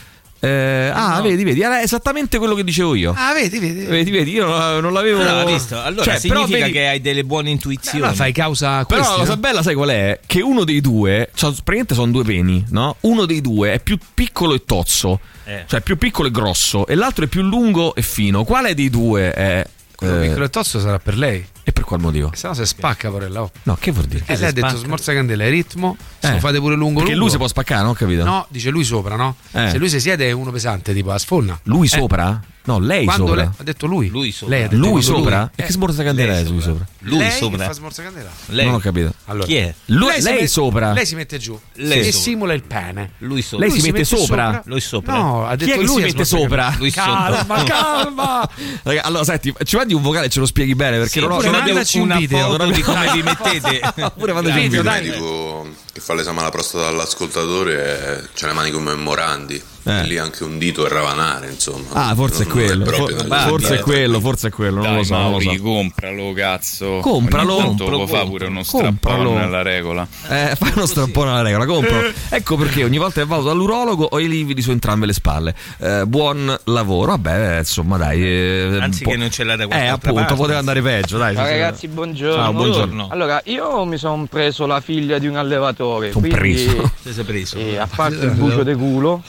Eh, ah, vedi, vedi, era esattamente quello che dicevo io. Ah, vedi, vedi. Vedi, vedi, io non, l'avevo Allora, visto? Allora Cioè, però significa vedi- che hai delle buone intuizioni. Allora fai causa a però questi, la cosa no? bella, sai qual è? Che uno dei due, cioè, praticamente sono due peni, no? Uno dei due è più piccolo e tozzo, Eh. cioè più piccolo e grosso, e l'altro è più lungo e fino. Quale dei due è. Quello eh, piccolo e tozzo sarà per lei. e per qual motivo? Se no si spacca, porella. Oh. No, che vuol dire? E lei ha detto smorza candela, è ritmo. Se Eh. lo fate pure lungo Perché lungo. lui si può spaccare, non ho capito. No, dice lui sopra, no? Eh. Se lui si siede è uno pesante, tipo a sfonna. Lui Eh. sopra? No, lei Quando sopra. lei- ha detto lui. Lui sopra. Lei ha detto Lui sopra? Eh, E che smorza candela lei è lui sopra? Lui lei sopra. che fa smorza candela. Lei. Non ho capito. Allora. Chi è? Lui- si lei mette- sopra? Lei si mette giù Lei e sopra. simula il pene. Lui sopra. Lei si mette sopra? Lui sopra. No, ha Chi detto è che lui si mette sopra? Lui Calma, sopra. calma. Raga, allora, senti, ci mandi un vocale e ce lo spieghi bene perché Sì, non ho non abbiamo una video. foto di come vi mettete. Oppure mandaci un Video, video. dai. medico che fa l'esame alla prostata all'ascoltatore e c'ha le mani come memorandi. Eh. Lì anche un dito a ravanare, insomma. Ah, forse è Non- non quello. For- forse è quello, forse è quello, non Dai, lo so, non lo Mauri, so. compralo, cazzo. Compralo. Ogni tanto lo fa pure uno Compralo. strappone alla regola. Eh, fai uno strappone alla regola, compro. ecco perché ogni volta che vado dall'urologo ho i lividi su entrambe le spalle. Eh, buon lavoro, vabbè, insomma, dai. eh, Anzi po- che non ce l'ha da Eh, qualche altra appunto, parte. poteva andare peggio, dai. Ciao sì, sì. ragazzi, buongiorno. Ciao, buongiorno. Allora, io mi sono preso la figlia di un allevatore. Son quindi, preso. Preso? eh, a parte il bucio di culo,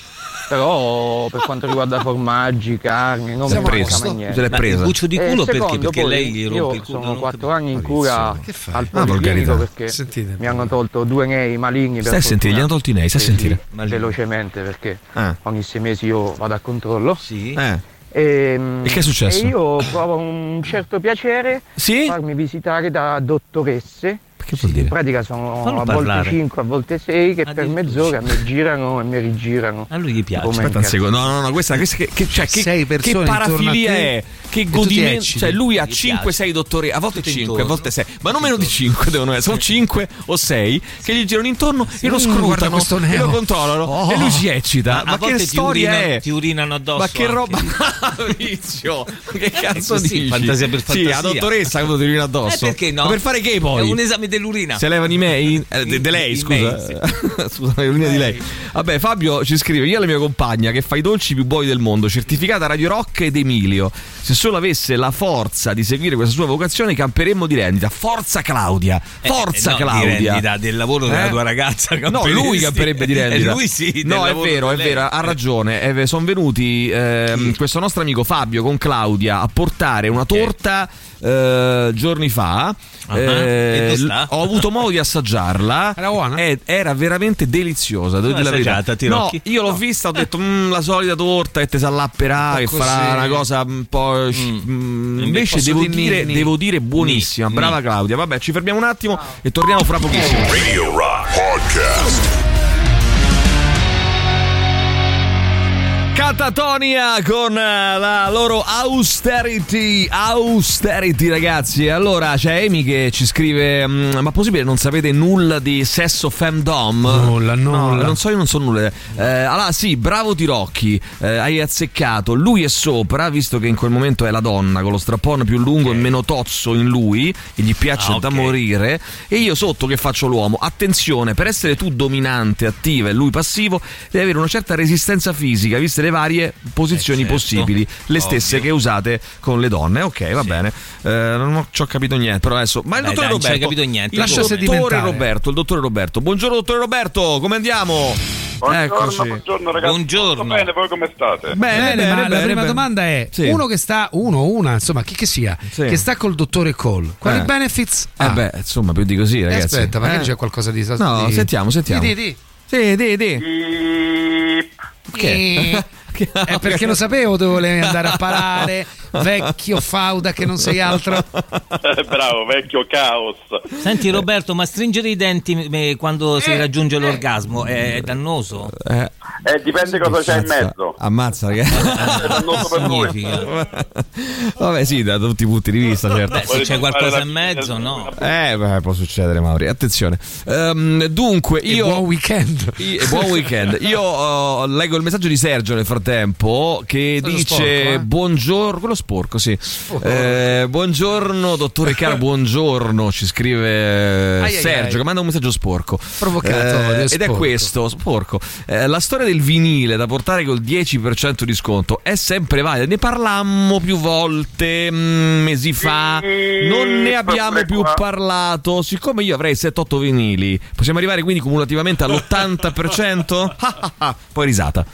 Però per quanto riguarda formaggi, carni, non mi mai niente. se l'è preso. il buccio di culo perché? secondo, Perché poi, lei gli rompe io il culo. sono quattro anni in cura al Ah, policlinico perché Sentite. mi hanno tolto due nei maligni per Stai a sentire, gli hanno tolti i nei, stai a sentire. sì, velocemente perché Ah. ogni sei mesi io vado a controllo. Sì. Eh. E, E che è successo? E io provo un certo piacere Sì? farmi visitare da dottoresse. Che vuol dire? In pratica sono Fallo a parlare. volte 5, a volte 6 che per mezz'ora mi girano e mi rigirano. A lui gli piace. Come Aspetta un secondo, no, no, no, questa, questa che, che, cioè, che, che parafilia te è? Che godimento? Cioè, lui ha Gli 5-6 dottori, a volte Tutto 5, a volte 6, ma non meno di 5 devono essere, sono 5 o 6 che gli girano intorno e lo scrutano e lo controllano Oh. e lui si eccita. Ma, che ti storia urinano- è? ti urinano addosso Ma che roba, Maurizio? Ma che cazzo dici? fantasia per Sì, fantasia. la dottoressa che ti urina Eh, addosso. perché no? Ma per fare che poi? È un esame dell'urina. Se levano i mail, eh, de, de lei, scusa. mail, scusa, linee di lei. Vabbè, Fabio ci scrive: Io e la mia compagna che fa i dolci più buoni del mondo, certificata Radio Rock ed Emilio. Se solo avesse la forza di seguire questa sua vocazione, camperemmo di rendita. Forza Claudia! Forza Eh, no, di Claudia! rendita, del lavoro della Eh? tua ragazza. No, lui camperebbe di rendita. E lui sì. No, è vero, di è vero, ha ragione. sono venuti ehm, questo nostro amico Fabio con Claudia a portare una torta eh, giorni fa. Ah, Eh, e sta? ho avuto modo di assaggiarla. Era buona? Eh, era veramente deliziosa. Devo dire la verità. No, io l'ho vista, ho detto "Mm, la solita torta che te s'allapperà, che così. farà una cosa un po'. mm, invece posso devo dirmi dire, ni- devo dire buonissima. ni- Brava Claudia. Vabbè, ci fermiamo un attimo e torniamo fra pochissimo. Radio Rock Podcast. Catatonia con eh, la loro austerity, austerity ragazzi. Allora c'è Amy che ci scrive: mm, Ma possibile non sapete nulla di sesso femdom? Nulla, No, nulla. non so, io non so nulla. Eh, allora sì, bravo Tirocchi, eh, hai azzeccato. Lui è sopra, visto che in quel momento è la donna con lo strappone più lungo e meno tozzo in lui, e gli piace Ah, da ok. morire. E io sotto che faccio l'uomo. Attenzione, per essere tu dominante, attiva e lui passivo, devi avere una certa resistenza fisica, viste le varie posizioni Eh, certo. possibili, le stesse Ovvio. che usate con le donne. Ok, va bene. Eh, non ho, ci ho capito niente, però adesso. Ma il Dai, dottore dai, non Roberto. capito niente. Il Lascia dottore. Roberto, il dottore Roberto. Buongiorno, dottore Roberto, come andiamo? Eccoci. buongiorno ragazzi. Buongiorno. Tutto bene, voi come state? Bene, Bene, bene, ma la bene, prima bene. domanda è: Sì. uno che sta, uno una, insomma, chi che sia, Sì. che sta col dottore Cole, quali Eh. benefits Eh ha? beh, insomma, più di così, Eh, ragazzi. aspetta, magari Eh. c'è qualcosa di. No, di- sentiamo, sentiamo. Di, di, di. Sì, di, di. Che? È perché lo sapevo dove volevi andare a parare, vecchio fauda che non sei altro. Eh, Bravo, vecchio caos. Senti Roberto, ma stringere i denti eh, quando si raggiunge l'orgasmo è dannoso? Eh, Eh, dipende cosa c'è in mezzo. Ammazza, ragazzi. Dannoso per voi. Significa? Vabbè, sì, da tutti i punti di vista, certo. Beh, se c'è qualcosa in mezzo, no. Eh, beh, può succedere, Mauri. Attenzione. Ehm, dunque, E io. buon weekend. I- e buon weekend. Io oh, leggo il messaggio di Sergio nel frattempo che Quello dice: sporco, eh? Buongiorno, quello sporco, sì. Eh, buongiorno, dottore caro, buongiorno. Ci scrive Ai, ai, Sergio ai. che manda un messaggio sporco. Provocatorio, Eh, ed è sporco. questo, sporco. Eh, la storia del vinile da portare col 10% di sconto è sempre valida. Ne parlammo più volte mm, mesi fa. Non ne abbiamo più parlato. Siccome io avrei 7-8 vinili, possiamo arrivare quindi cumulativamente all'80%? Ah, ah, ah. Poi risata.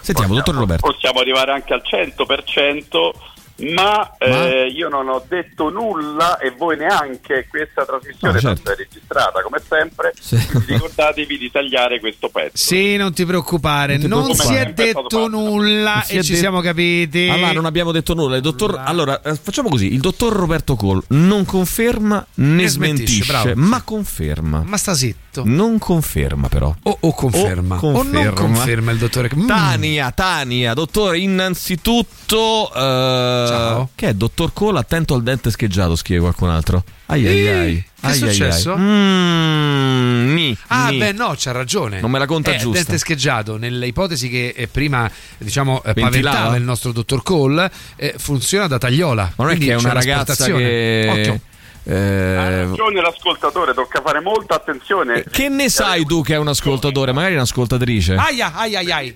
Sentiamo, dottor Roberto. Possiamo arrivare anche al 100%, ma, eh, io non ho detto nulla e voi neanche. Questa trasmissione Ah, certo. tanto è registrata come sempre. Sì. Quindi ricordatevi di tagliare questo pezzo. Sì, non ti preoccupare, Non non, preoccupare. si è detto nulla Si e ci detto- siamo capiti. Allora, non abbiamo detto nulla. Il dottor... Allora, eh, facciamo così: il dottor Roberto Cole non conferma né Ne smentisce, smentisce, bravo. ma conferma. Ma sta zitto. Non conferma, però. O, o conferma. O O, non conferma il dottore. Mm. Tania, Tania, dottore, innanzitutto. eh, Ciao. Che è, dottor Cole? Attento al dente scheggiato, scrive qualcun altro. Ai ai ai. che è Ai, ai, successo? ai. Mm, ni, Ah, ni. beh, no, c'ha ragione. Non me la conta Eh, giusta. Dente scheggiato, nelle ipotesi che eh, prima diciamo eh, Ventilava? paventava il nostro dottor Cole, eh, funziona da tagliola. Ma non è che è una ragazza che. Occhio. Eh, ragione l'ascoltatore, tocca fare molta attenzione. che ne sai tu che è un ascoltatore? Magari un'ascoltatrice. Aia, aia, aia.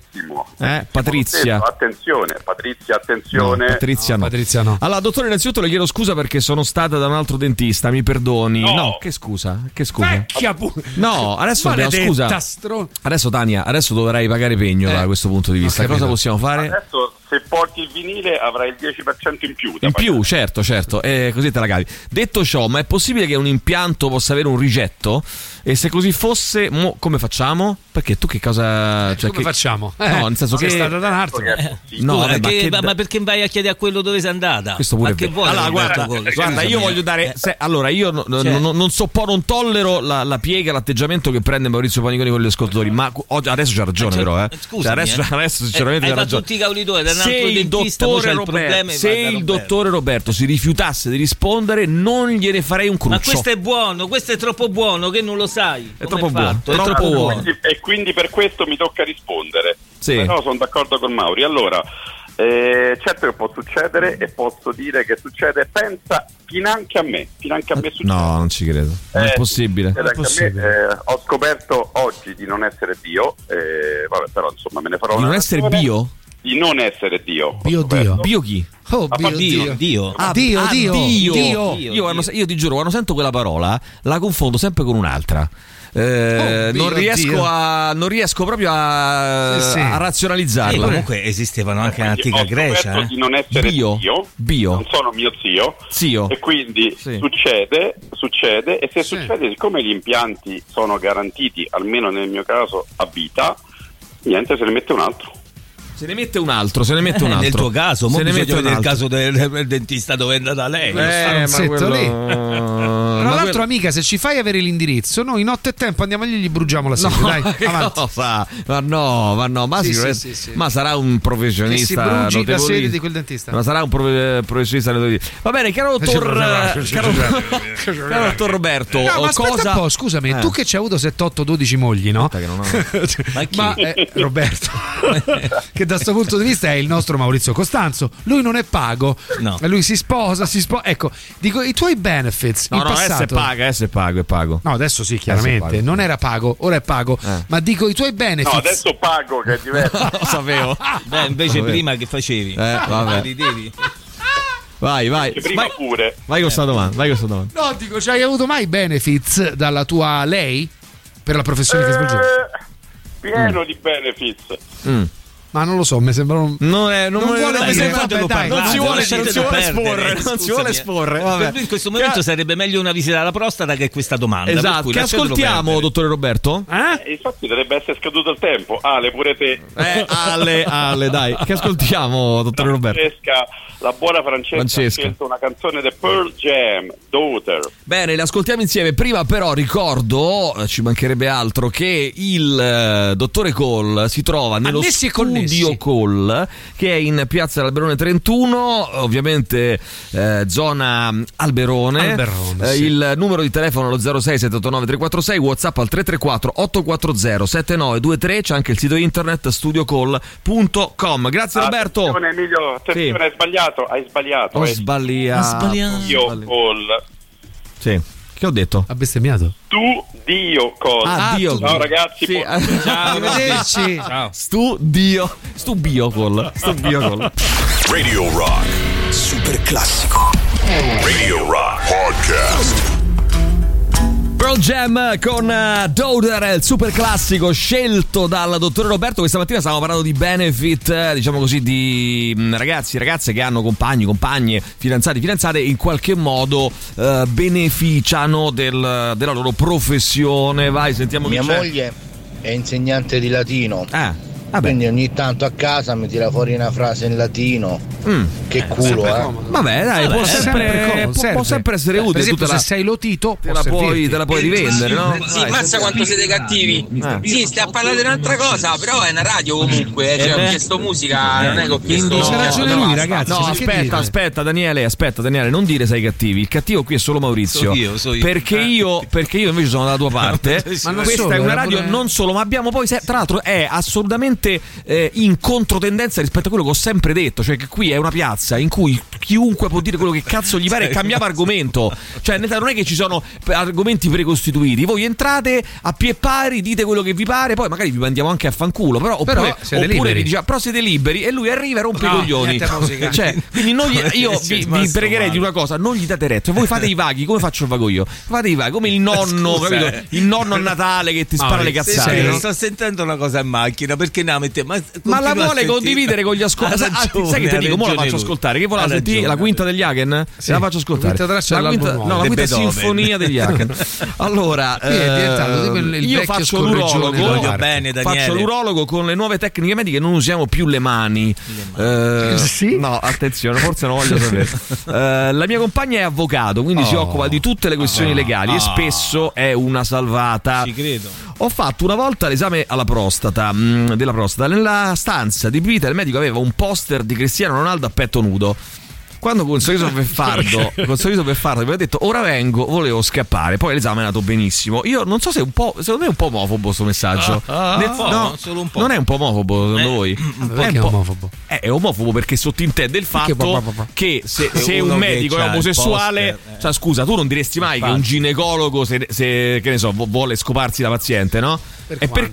Eh, Patrizia. Attenzione, Patrizia, attenzione. No, Patrizia no. Patrizia no. Allora, dottore, innanzitutto le chiedo scusa perché sono stata da un altro dentista, mi perdoni. No. che scusa? Che scusa? Vecchia pu- No, adesso abbiamo Maledetta scusa. stro- Adesso Tania, adesso dovrai pagare pegno Eh, da questo punto di vista. Cosa possiamo fare? Adesso se porti il vinile avrai il 10% in più. In più, certo, certo, eh, così te la cavi. Detto ciò, ma è possibile che un impianto possa avere un rigetto? E se così fosse, mo come facciamo? Perché tu che cosa. Cioè, Come che- facciamo? No, Eh, nel senso sei che. stata da un altro. No, Scusa, vabbè, ma che- ma, perché vai a chiedere a quello dove sei andata? Questo pure ma è che vuoi? Allora, guarda, guarda, io voglio dare. eh. se- allora, io no- no- Cioè. non, non soppo- non tollero la, la piega, l'atteggiamento che prende Maurizio Paniconi con gli ascoltatori. Ma oggi- adesso c'ha ragione, Cioè, però. Eh. Cioè, adesso, eh. adesso, sinceramente, Eh, hai c'ha ragione. tutti i cavoli tuoi, da un Se altro il dottore Roberto, se il dottore Roberto si rifiutasse di rispondere, non gliene farei un cruccio. Ma questo è buono, questo è troppo buono che non lo sai. È troppo buono, fatto, troppo è troppo buono. buono. Quindi- e quindi per questo mi tocca rispondere. Sì. Però sono d'accordo con Mauri. Allora, eh, certo che può succedere e posso dire che succede, pensa finanche a me, finanche a me succede. No, non ci credo. Non è Eh, possibile. Ed anche a me, eh, ho scoperto oggi di non essere Dio, eh, vabbè, però insomma me ne farò Di una non essere ragione. bio? Di non essere Dio. Bio. Dio. Bio chi? Oh, Ah, Dio, ma Dio. Dio. Ah, Dio, ah, Dio, Dio. Dio. Io, quando- io ti giuro, quando sento quella parola, la confondo sempre con un'altra. Eh, Oh, non, riesco Dio. a, non riesco proprio a, Eh, sì. a razionalizzarla. comunque esistevano anche in antica Grecia. eh. di non essere Bio. Dio, Bio. non sono mio zio, Zio. e quindi Sì. succede, succede, e se Sì. succede, siccome gli impianti sono garantiti, almeno nel mio caso, a vita, niente, se ne mette un altro. Se ne mette un altro, se ne mette un altro. Nel tuo caso, se ne mette un altro. caso del, del dentista dove è andata lei. Eh, ma quello- lì. ma Tra l'altro, quello- amica, se ci fai avere l'indirizzo, noi notte e tempo andiamo lì e gli bruciamo la sede. Dai, avanti. cosa? Ma no, ma no, ma, Sì, sì, sì, sì. ma sarà un professionista. Che si bruci la sede di quel dentista. Ma sarà un profe- professionista. Va bene, caro dottor, caro, caro dottor Roberto, No, ma cosa... un po', scusami, Eh. tu che c'hai avuto 7, 8, 12 mogli, no? Aspetta che non ho- Ma chi? Ma eh, Roberto, che da questo punto di vista è il nostro Maurizio Costanzo, lui non è pago, No. lui si sposa, si sposa. Ecco, dico i tuoi benefits No, in no, adesso è passato. pago, adesso è pago, è pago. No, adesso sì, Adesso chiaramente, pago. non era pago, ora è pago, Eh. ma dico i tuoi benefits. No, adesso pago, che è diverso. Lo sapevo. Beh, invece Vabbè. prima che facevi? Eh, vabbè. Ridevi? Vai, vai. Prima Vai, pure. vai con sta domanda, vai con sta domanda. No, dico, ci hai avuto mai benefits dalla tua lei per la professione che svolgevi? Eh, pieno di benefits. Mm. Ma non lo so, mi sembra un... Non, è, non, Non vuole, non mi sembra- vabbè, dai, non dai, si vuole, non si vuole esporre, non si vuole eh. esporre. Per lui in questo momento sarebbe meglio una visita alla prostata che questa domanda. Esatto, cui che ascoltiamo, dottore Roberto? Eh, infatti dovrebbe essere scaduto il tempo. Ale, pure te. Eh, Ale, Ale, dai, che ascoltiamo, dottore Roberto? Francesca, la buona Francesca, Francesca. ha scelto una canzone di Pearl Jam, Daughter. Bene, le ascoltiamo insieme. Prima però ricordo, eh, ci mancherebbe altro, che il eh, dottore Cole si trova nello Annessi e studio connessi. Cole, che è in piazza Alberone 31, ovviamente eh, zona Alberone. Alberone, Eh, sì. Il numero di telefono è lo 06 789 346, WhatsApp al 334 840 7923, c'è anche il sito internet studiocall.com. Grazie Roberto. Attenzione Emilio, attenzione, Sì. hai sbagliato, hai sbagliato. Ho eh. sbagliato. Dio call. Sì. Che ho detto? Ha bestemmiato. Tu Dio call. Ah, Dio Ciao ragazzi, Sì, buon- ciao. Arrivederci. Ciao. Studio. Stubio call. Stubio call. Radio Rock. Super classico. Radio Rock Podcast. Pearl Jam con eh, Daughter, il super classico scelto dal dottore Roberto. Questa mattina stavamo parlando di benefit, eh, diciamo così, di mm, ragazzi e ragazze che hanno compagni, compagne, fidanzati, fidanzate in qualche modo eh, beneficiano del- della loro professione. Vai, sentiamo Mia moglie è insegnante di latino. Ah, vabbè. Quindi ogni tanto a casa mi tira fuori una frase in latino. Mm. Che culo, eh. Vabbè, dai, può, Vabbè, sempre, sempre può- può sempre essere Per utile. esempio, la- se sei lotito, te la, puoi, te la puoi rivendere, no? Sì, Vai, mazza quanto siete cattivi. Sì, stai a parlare di un'altra cosa, però è una radio comunque. Cioè, Eh ho beh. chiesto musica, non è che ho chiesto. C'ha ragione lui, ragazzi. No, aspetta, aspetta, Daniele, aspetta, Daniele, non dire sei cattivi. Il cattivo qui è solo Maurizio. So io, so io. Perché io, perché io invece sono dalla tua parte. Ma non Questa è una radio non solo, ma abbiamo poi, tra l'altro, è assolutamente eh, in controtendenza rispetto a quello che ho sempre detto. Cioè, che qui è una piazza in cui chiunque può dire quello che cazzo gli pare e cambiava argomento. Cioè, non è che ci sono argomenti precostituiti. Voi entrate a pie pari, dite quello che vi pare, poi magari vi mandiamo anche a fanculo. Però, Però oppure, siete oppure liberi. vi diciamo, però siete liberi e lui arriva e rompe No, i coglioni. Cioè, quindi gli- io vi, vi pregherei di una cosa: non gli date retto. Voi fate i vaghi, come faccio il vago io? Fate i vaghi, come il nonno, Scusa, capito? Il nonno a Natale che ti spara le cazzate. Senti, no? Sto sentendo una cosa in macchina perché ne mette ma, Ma la vuole condividere con gli ascoltatori. Ha Ah, sai che ti dico? Mo la faccio ascoltare. Che la sentire? Ragione. La quinta degli Hagen? Se la faccio ascoltare. quinta traccia La quinta- no, la quinta sinfonia degli Hagen. Allora, il- il io faccio l'urologo. bene, Daniele. Faccio l'urologo con le nuove tecniche mediche. Non usiamo più le mani. Eh, No, attenzione, forse non voglio sapere. Eh, la mia compagna è avvocato, quindi si Oh. occupa di tutte le questioni Ah. legali e Ah. spesso è una salvata. Ci credo. Ho fatto una volta l'esame alla prostata, mh, della prostata. Nella stanza di visita il medico aveva un poster di Cristiano Ronaldo a petto nudo. Quando con sorriso beffardo, con sorriso beffardo mi aveva detto ora vengo, volevo scappare. Poi l'esame è andato benissimo. Io non so se è un po', secondo me è un po' omofobo questo messaggio. Ah, Nel- un po', no, solo un po'. Non è un po' omofobo secondo Eh, voi? Perché è un po'- omofobo? eh, è omofobo perché sottintende il fatto pa- pa- pa- che se, se un medico è omosessuale, poster, eh. cioè scusa, tu non diresti mai che un Infatti. ginecologo se, se, che ne so, vu- vuole scoparsi la paziente, no? Per E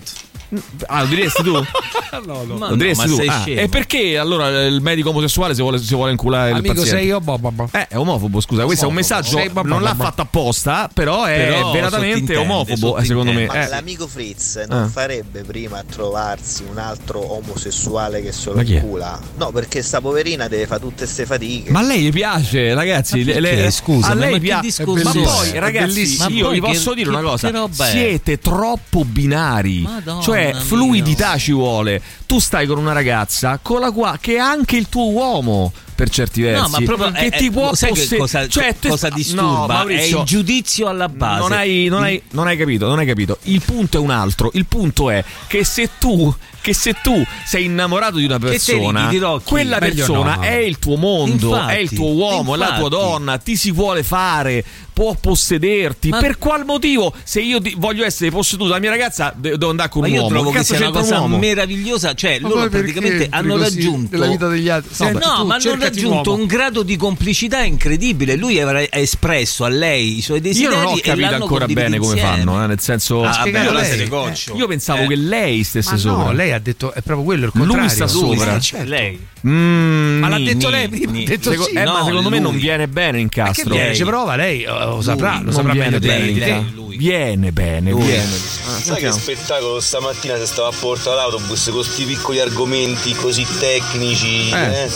Ah, lo diresti tu? no, no. Ma lo diresti no, tu? sei Ah, e perché allora il medico omosessuale si vuole, si vuole inculare il Paziente? sei io, boh, boh, boh. Eh, è omofobo, scusa, questo è un Omofobo. messaggio Sei- non l'ha fatto apposta, però è Però veramente omofobo, eh, secondo me. Ma Eh. l'amico Fritz non Eh. farebbe prima a trovarsi un altro omosessuale che se lo Ma chi è? incula? No, perché sta poverina deve fare tutte ste fatiche. Ma a lei gli piace, ragazzi? Ma le- le- Scusa, a ma lei piace. Ma poi, ragazzi, bellissimo. io Ma vi posso dire una cosa: siete troppo binari. Cioè, fluidità ci vuole. Tu stai con una ragazza con la qua- che è anche il tuo uomo. Per certi versi, No, ma proprio che eh, ti eh, può sai posse- cosa, cioè, te- cosa no, disturba? è Maurizio, il giudizio alla base. non hai, non, hai, non hai capito, non hai capito. Il punto è un altro. Il punto è che se tu, che se tu sei innamorato di una persona, ridi, dirò quella Meglio persona no. è il tuo mondo, Infatti, è il tuo uomo, è la tua infatti. donna, ti si vuole fare, può possederti. Ma- Per qual motivo? Se io ti- voglio essere posseduto dalla mia ragazza, de- devo andare con un io uomo. trovo che sia una un cosa uomo? meravigliosa. Cioè, Ma loro praticamente hanno raggiunto. nella vita degli altri? No, no, ma hanno un raggiunto uomo. un grado di complicità incredibile. Lui avrà espresso a lei i suoi Io desideri. non ho capito ancora bene come insieme. fanno, eh, nel senso. Ah, lei. Goccio. Io pensavo Eh. che lei stesse Ma sopra. no, lei ha detto è proprio quello il Lui contrario. sta sopra. Eh, certo. Lei. Mm, Ma l'ha detto lei prima, ni- detto Seco- sì. eh, ma No, secondo me non lui. viene bene in Ma che castro. Ci prova lei, lo saprà, lo saprà meglio di te. Viene bene, viene. Ah, Sai che spettacolo stamattina se stava a porta l'autobus con questi piccoli argomenti così tecnici, Eh. eh?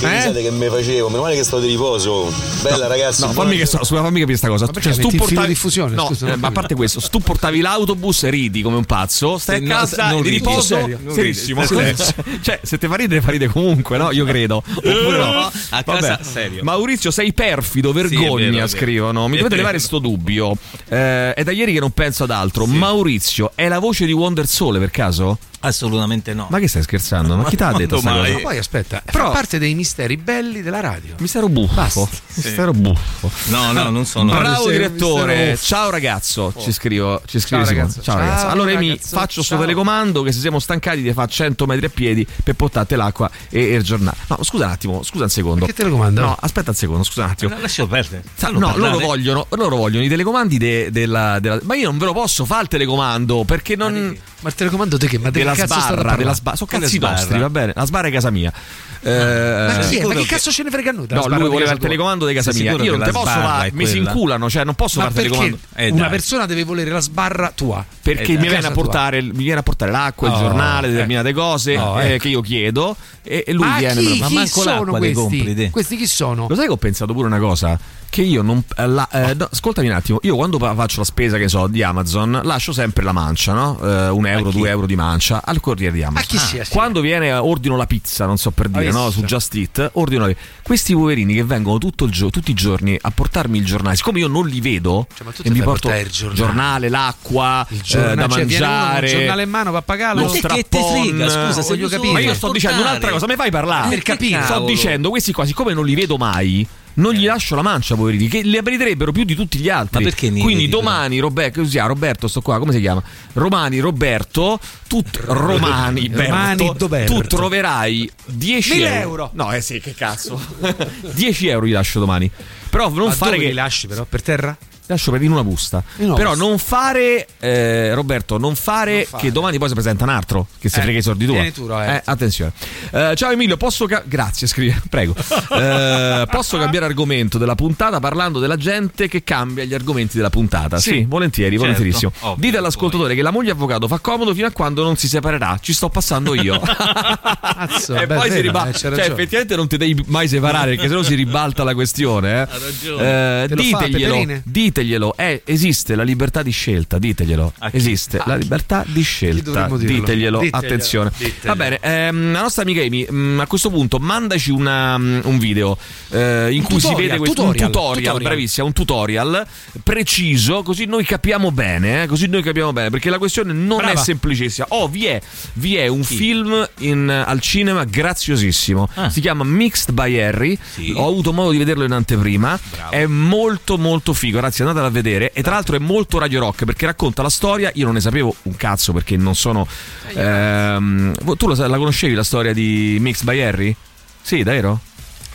Che Eh? che mi facevo, meno male che sto di riposo. Bella ragazzi. No, fammi, che, giornata. scusa, fammi capire questa cosa. Ma metti il filo diffusione, No, scusa, eh, ma a parte questo, se tu portavi l'autobus ridi come un pazzo, stai Se a no, casa non e di riposo Serio? Serissimo. cioè, se te fa ridere, fa ridere comunque, no? Io credo. Oppure no. No, a casa, Vabbè. serio. Maurizio, sei perfido, vergogna, Sì, vero, scrivono. Mi dovete levare sto dubbio. Eh, è da ieri che non penso ad altro. Maurizio, è la voce di Wonder Sole per caso? Assolutamente no. Ma che stai scherzando? Ma chi ti ha detto sta quando cosa? Ma poi aspetta, Però- fa parte dei misteri belli della radio. Mistero buffo. Mistero buffo. No, no, non sono. Bravo direttore, mistero- ciao ragazzo. Ci scrivo, ci scrive Ciao, ragazzo. Ciao, ragazzo. Ciao, Allora mi ragazzo. faccio sto Ciao. telecomando che se siamo stancati di fare 100 metri a piedi per portare l'acqua e, il giornale. No, scusa un attimo, scusa un secondo. Che telecomando? No, aspetta un secondo, scusa un attimo. No, lascialo perdere. Sa- Fallo No, parlare. loro vogliono, loro vogliono i telecomandi de- della, della- Ma io non ve lo posso fare il telecomando perché non. Ma il telecomando di che? Ma Della che cazzo sbarra, della sbarra. Sono Quale cazzi nostri, va bene. La sbarra è casa mia. Eh, Ma chi è? Ma che cazzo ce ne frega a noi? della No, lui voleva il telecomando di casa mia. Io non te posso fare, mi si inculano, cioè non posso fare il telecomando. Eh, una persona deve volere la sbarra tua? Perché Eh, mi, viene portare, mi viene a portare l'acqua, il Oh, giornale, eh. determinate cose Oh, che io chiedo e, e lui Ma viene. chi, Ma chi manco sono te compri, questi? te. Questi chi sono? Lo sai che ho pensato pure una cosa? Che io non. eh, la- no, ascoltami un attimo, io quando faccio la spesa, che so, di Amazon, lascio sempre la mancia, no? Un euro, due euro di mancia al corriere di Amazon. Ma chi sia? Quando viene, eh, ordino la pizza, non so per dire, no? Su Just Eat, ordino la Questi poverini che vengono tutto il gio- tutti i giorni a portarmi il giornale, siccome io non li vedo, Cioè, e mi porto il giornale. l'acqua, Il eh, giornale, da cioè, mangiare. il giornale in mano va a pagarlo? lo Ma te che te strappon. frega, scusa, se voglio capire. Ma io sto dicendo un'altra cosa, mi fai parlare? Per capire. Sto dicendo, questi qua, siccome non li vedo mai, Non gli lascio la mancia, poverini, che le meriterebbero più di tutti gli altri. Ma perché ne Quindi domani, Roberto, così, ah, Roberto, sto qua, come si chiama? Romani, Roberto, tu Romani, Romani, Berto, tu troverai 10 Mille euro. euro. No, eh sì, che cazzo. 10 euro gli lascio domani. Però non Ma fare dove che li lasci però? Per terra? Lascio per in una busta. In una Però busta. non fare, eh, Roberto, non fare, Non fare. che domani poi si presenta un altro che si Eh, frega i soldi tua. vieni tu. Eh, attenzione. Eh, ciao Emilio, posso ca- grazie, scrive, prego. Eh, posso cambiare argomento della puntata parlando della gente che cambia gli argomenti della puntata? Sì, Sì, volentieri, certo, volentierissimo. ovvio, Dite all'ascoltatore che la moglie avvocato fa comodo fino a quando non si separerà. Ci sto passando io. Cazzo, e beh, poi si vero, ribalta. eh, Cioè, ragione. effettivamente non ti devi mai separare, perché sennò si ribalta la questione. Eh. ragione. Eh, Te lo fa, diteglielo, Peperine? Diteglielo. Eh, esiste la libertà di scelta, diteglielo. Esiste la libertà di scelta. Diteglielo, Diteglielo, attenzione. diteglielo. Va bene, ehm, la nostra amica Amy, mm, a questo punto mandaci una, mm, un video eh, in Un cui si tutorial, vede questo tutorial, un tutorial, tutorial. bravissima, un tutorial preciso, così noi capiamo bene, eh, così noi capiamo bene, perché la questione non Brava. è semplicissima. Oh, vi è, vi è un film in- al cinema graziosissimo. Ah. Si chiama Mixed by Harry. Sì. Ho avuto modo di vederlo in anteprima. È molto molto figo, ragazzi, andatelo a vedere. E tra l'altro è molto Radio Rock perché racconta la storia. Io non ne sapevo un cazzo perché non sono. ehm, tu lo sai- la conoscevi la storia di Mixed by Harry? Sì, davvero?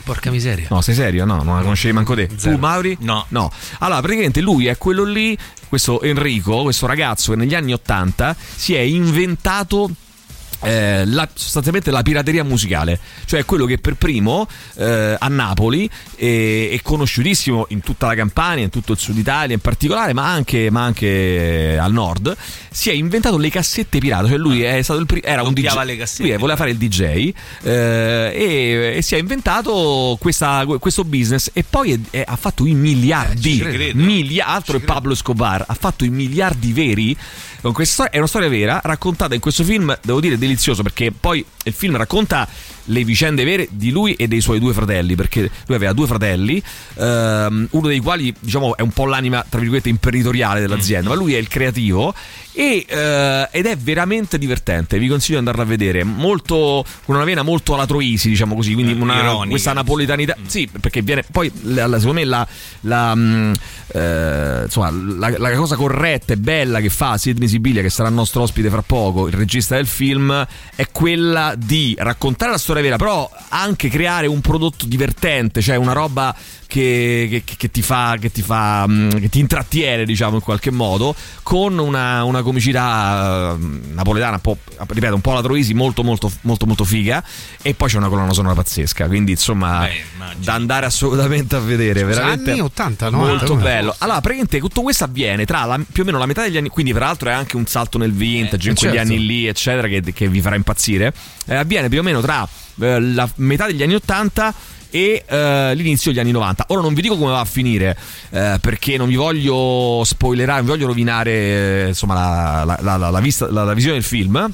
Porca miseria. No, sei serio? No, non la conoscevi manco te. Tu, Mauri? No. No. Allora, praticamente lui è quello lì, questo Enrico, questo ragazzo che negli anni Ottanta si è inventato. Eh, la- sostanzialmente la pirateria musicale, cioè quello che per primo eh, a Napoli è, è conosciutissimo in tutta la Campania, in tutto il sud Italia in particolare, ma anche, ma anche al nord, si è inventato le cassette pirata, cioè lui è stato il primo, era un DJ, le cassette. lui voleva fare il DJ eh, e, e si è inventato questa- questo business e poi è- è- ha fatto i miliardi, ci credo. Milia- altro è Pablo Escobar, ha fatto i miliardi veri. Con questa storia, è una storia vera raccontata in questo film, devo dire delizioso perché poi il film racconta le vicende vere di lui e dei suoi due fratelli, perché lui aveva due fratelli, ehm, uno dei quali diciamo è un po' l'anima tra virgolette imprenditoriale dell'azienda, ma lui è il creativo e, eh, ed è veramente divertente, vi consiglio di andarla a vedere, molto con una vena molto alla Troisi, diciamo così, quindi una- ironica, questa napoletanità, sì, perché viene poi secondo me la, la, mm, eh, insomma, la, la cosa corretta e bella che fa Sidney Sibilia, che sarà il nostro ospite fra poco, il regista del film, è quella di raccontare la storia vera, però anche creare un prodotto divertente, cioè una roba che, che- che ti fa, che ti fa, mm, che ti intrattiene, diciamo in qualche modo, con una, una comicità eh, napoletana, un po', ripeto, un po' la Troisi, molto, molto, molto, molto figa. E poi c'è una colonna sonora pazzesca, quindi insomma, da andare assolutamente a vedere. Scusa, veramente anni 80, 90, molto come? bello. Allora, praticamente tutto questo avviene tra la- più o meno la metà degli anni, quindi tra l'altro è anche un salto nel vintage, Eh, in quegli certo. anni lì, eccetera, che, che vi farà impazzire. Eh, avviene più o meno tra eh, la metà degli anni 80 e eh, l'inizio degli anni 90. Ora non vi dico come va a finire eh, perché non vi voglio spoilerare, non vi voglio rovinare eh, insomma, la, la- la- vista- la- visione del film.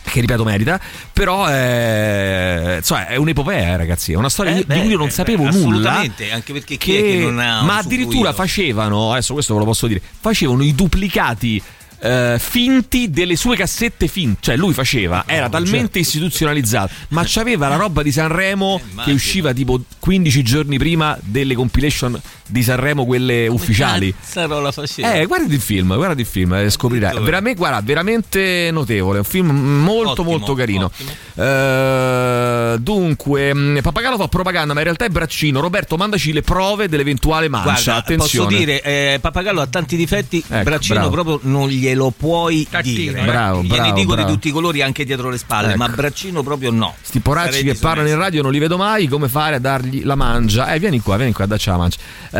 Che ripeto merita, però è, insomma, è un'epopea, eh, ragazzi. È una storia Eh, di beh, cui io non eh, sapevo beh, nulla. assolutamente, anche perché chi è che non ha ma addirittura facevano, adesso questo ve lo posso dire, facevano i duplicati. Eh, finti delle sue cassette finte, cioè lui faceva, era talmente istituzionalizzato, ma c'aveva la roba di Sanremo che usciva tipo 15 giorni prima delle compilation di Sanremo, quelle ufficiali. Cazzarola faceva. Eh, guardi il film, guardi il film e scoprirai. Veramente, guarda, veramente notevole. Un film molto, Ottimo, molto carino. Eh, dunque, mh, Pappagallo fa propaganda, ma in realtà è braccino. Roberto, mandaci le prove dell'eventuale mancia. Guarda, Attenzione. posso dire, eh, Pappagallo ha tanti difetti, Ecco, Braccino bravo. proprio non glielo puoi dire. Bravo, Gliene bravo, dico bravo. di tutti i colori anche dietro le spalle, Ecco. ma Braccino proprio no. Sti poracci Sarei che parlano in radio non li vedo mai. Come fare a dargli la mangia? Eh, vieni qua, vieni qua, dacci la mangia. Eh,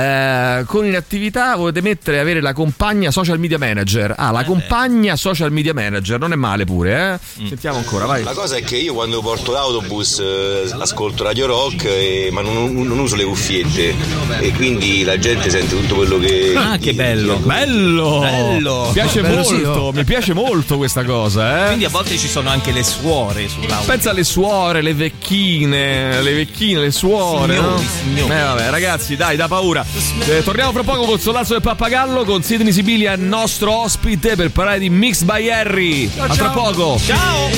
con inattività volete mettere avere la compagna social media manager. Ah, la compagna social media manager, non è male pure, eh? Sentiamo ancora, vai. La cosa è che io quando porto l'autobus eh, ascolto Radio Rock, eh, ma non, non uso le cuffiette e quindi la gente sente tutto quello che... Ah, che bello. Bello! Bello. Mi piace Bello, molto, sì, oh. mi piace molto questa cosa, eh? Quindi a volte ci sono anche le suore sull'auto. Pensa alle suore, le vecchine, le vecchine, le suore, Signori, no? signori. Eh vabbè, ragazzi, dai, da paura. Eh, torniamo fra poco col solazzo del pappagallo con Sidney Sibilia, nostro ospite per parlare di Mix by Harry. A tra poco. Ciao!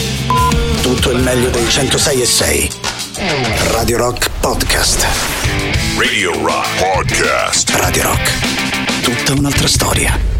Tutto il meglio dei 106 e 6. Radio Rock podcast. Radio Rock Podcast. Radio Rock. Tutta un'altra storia.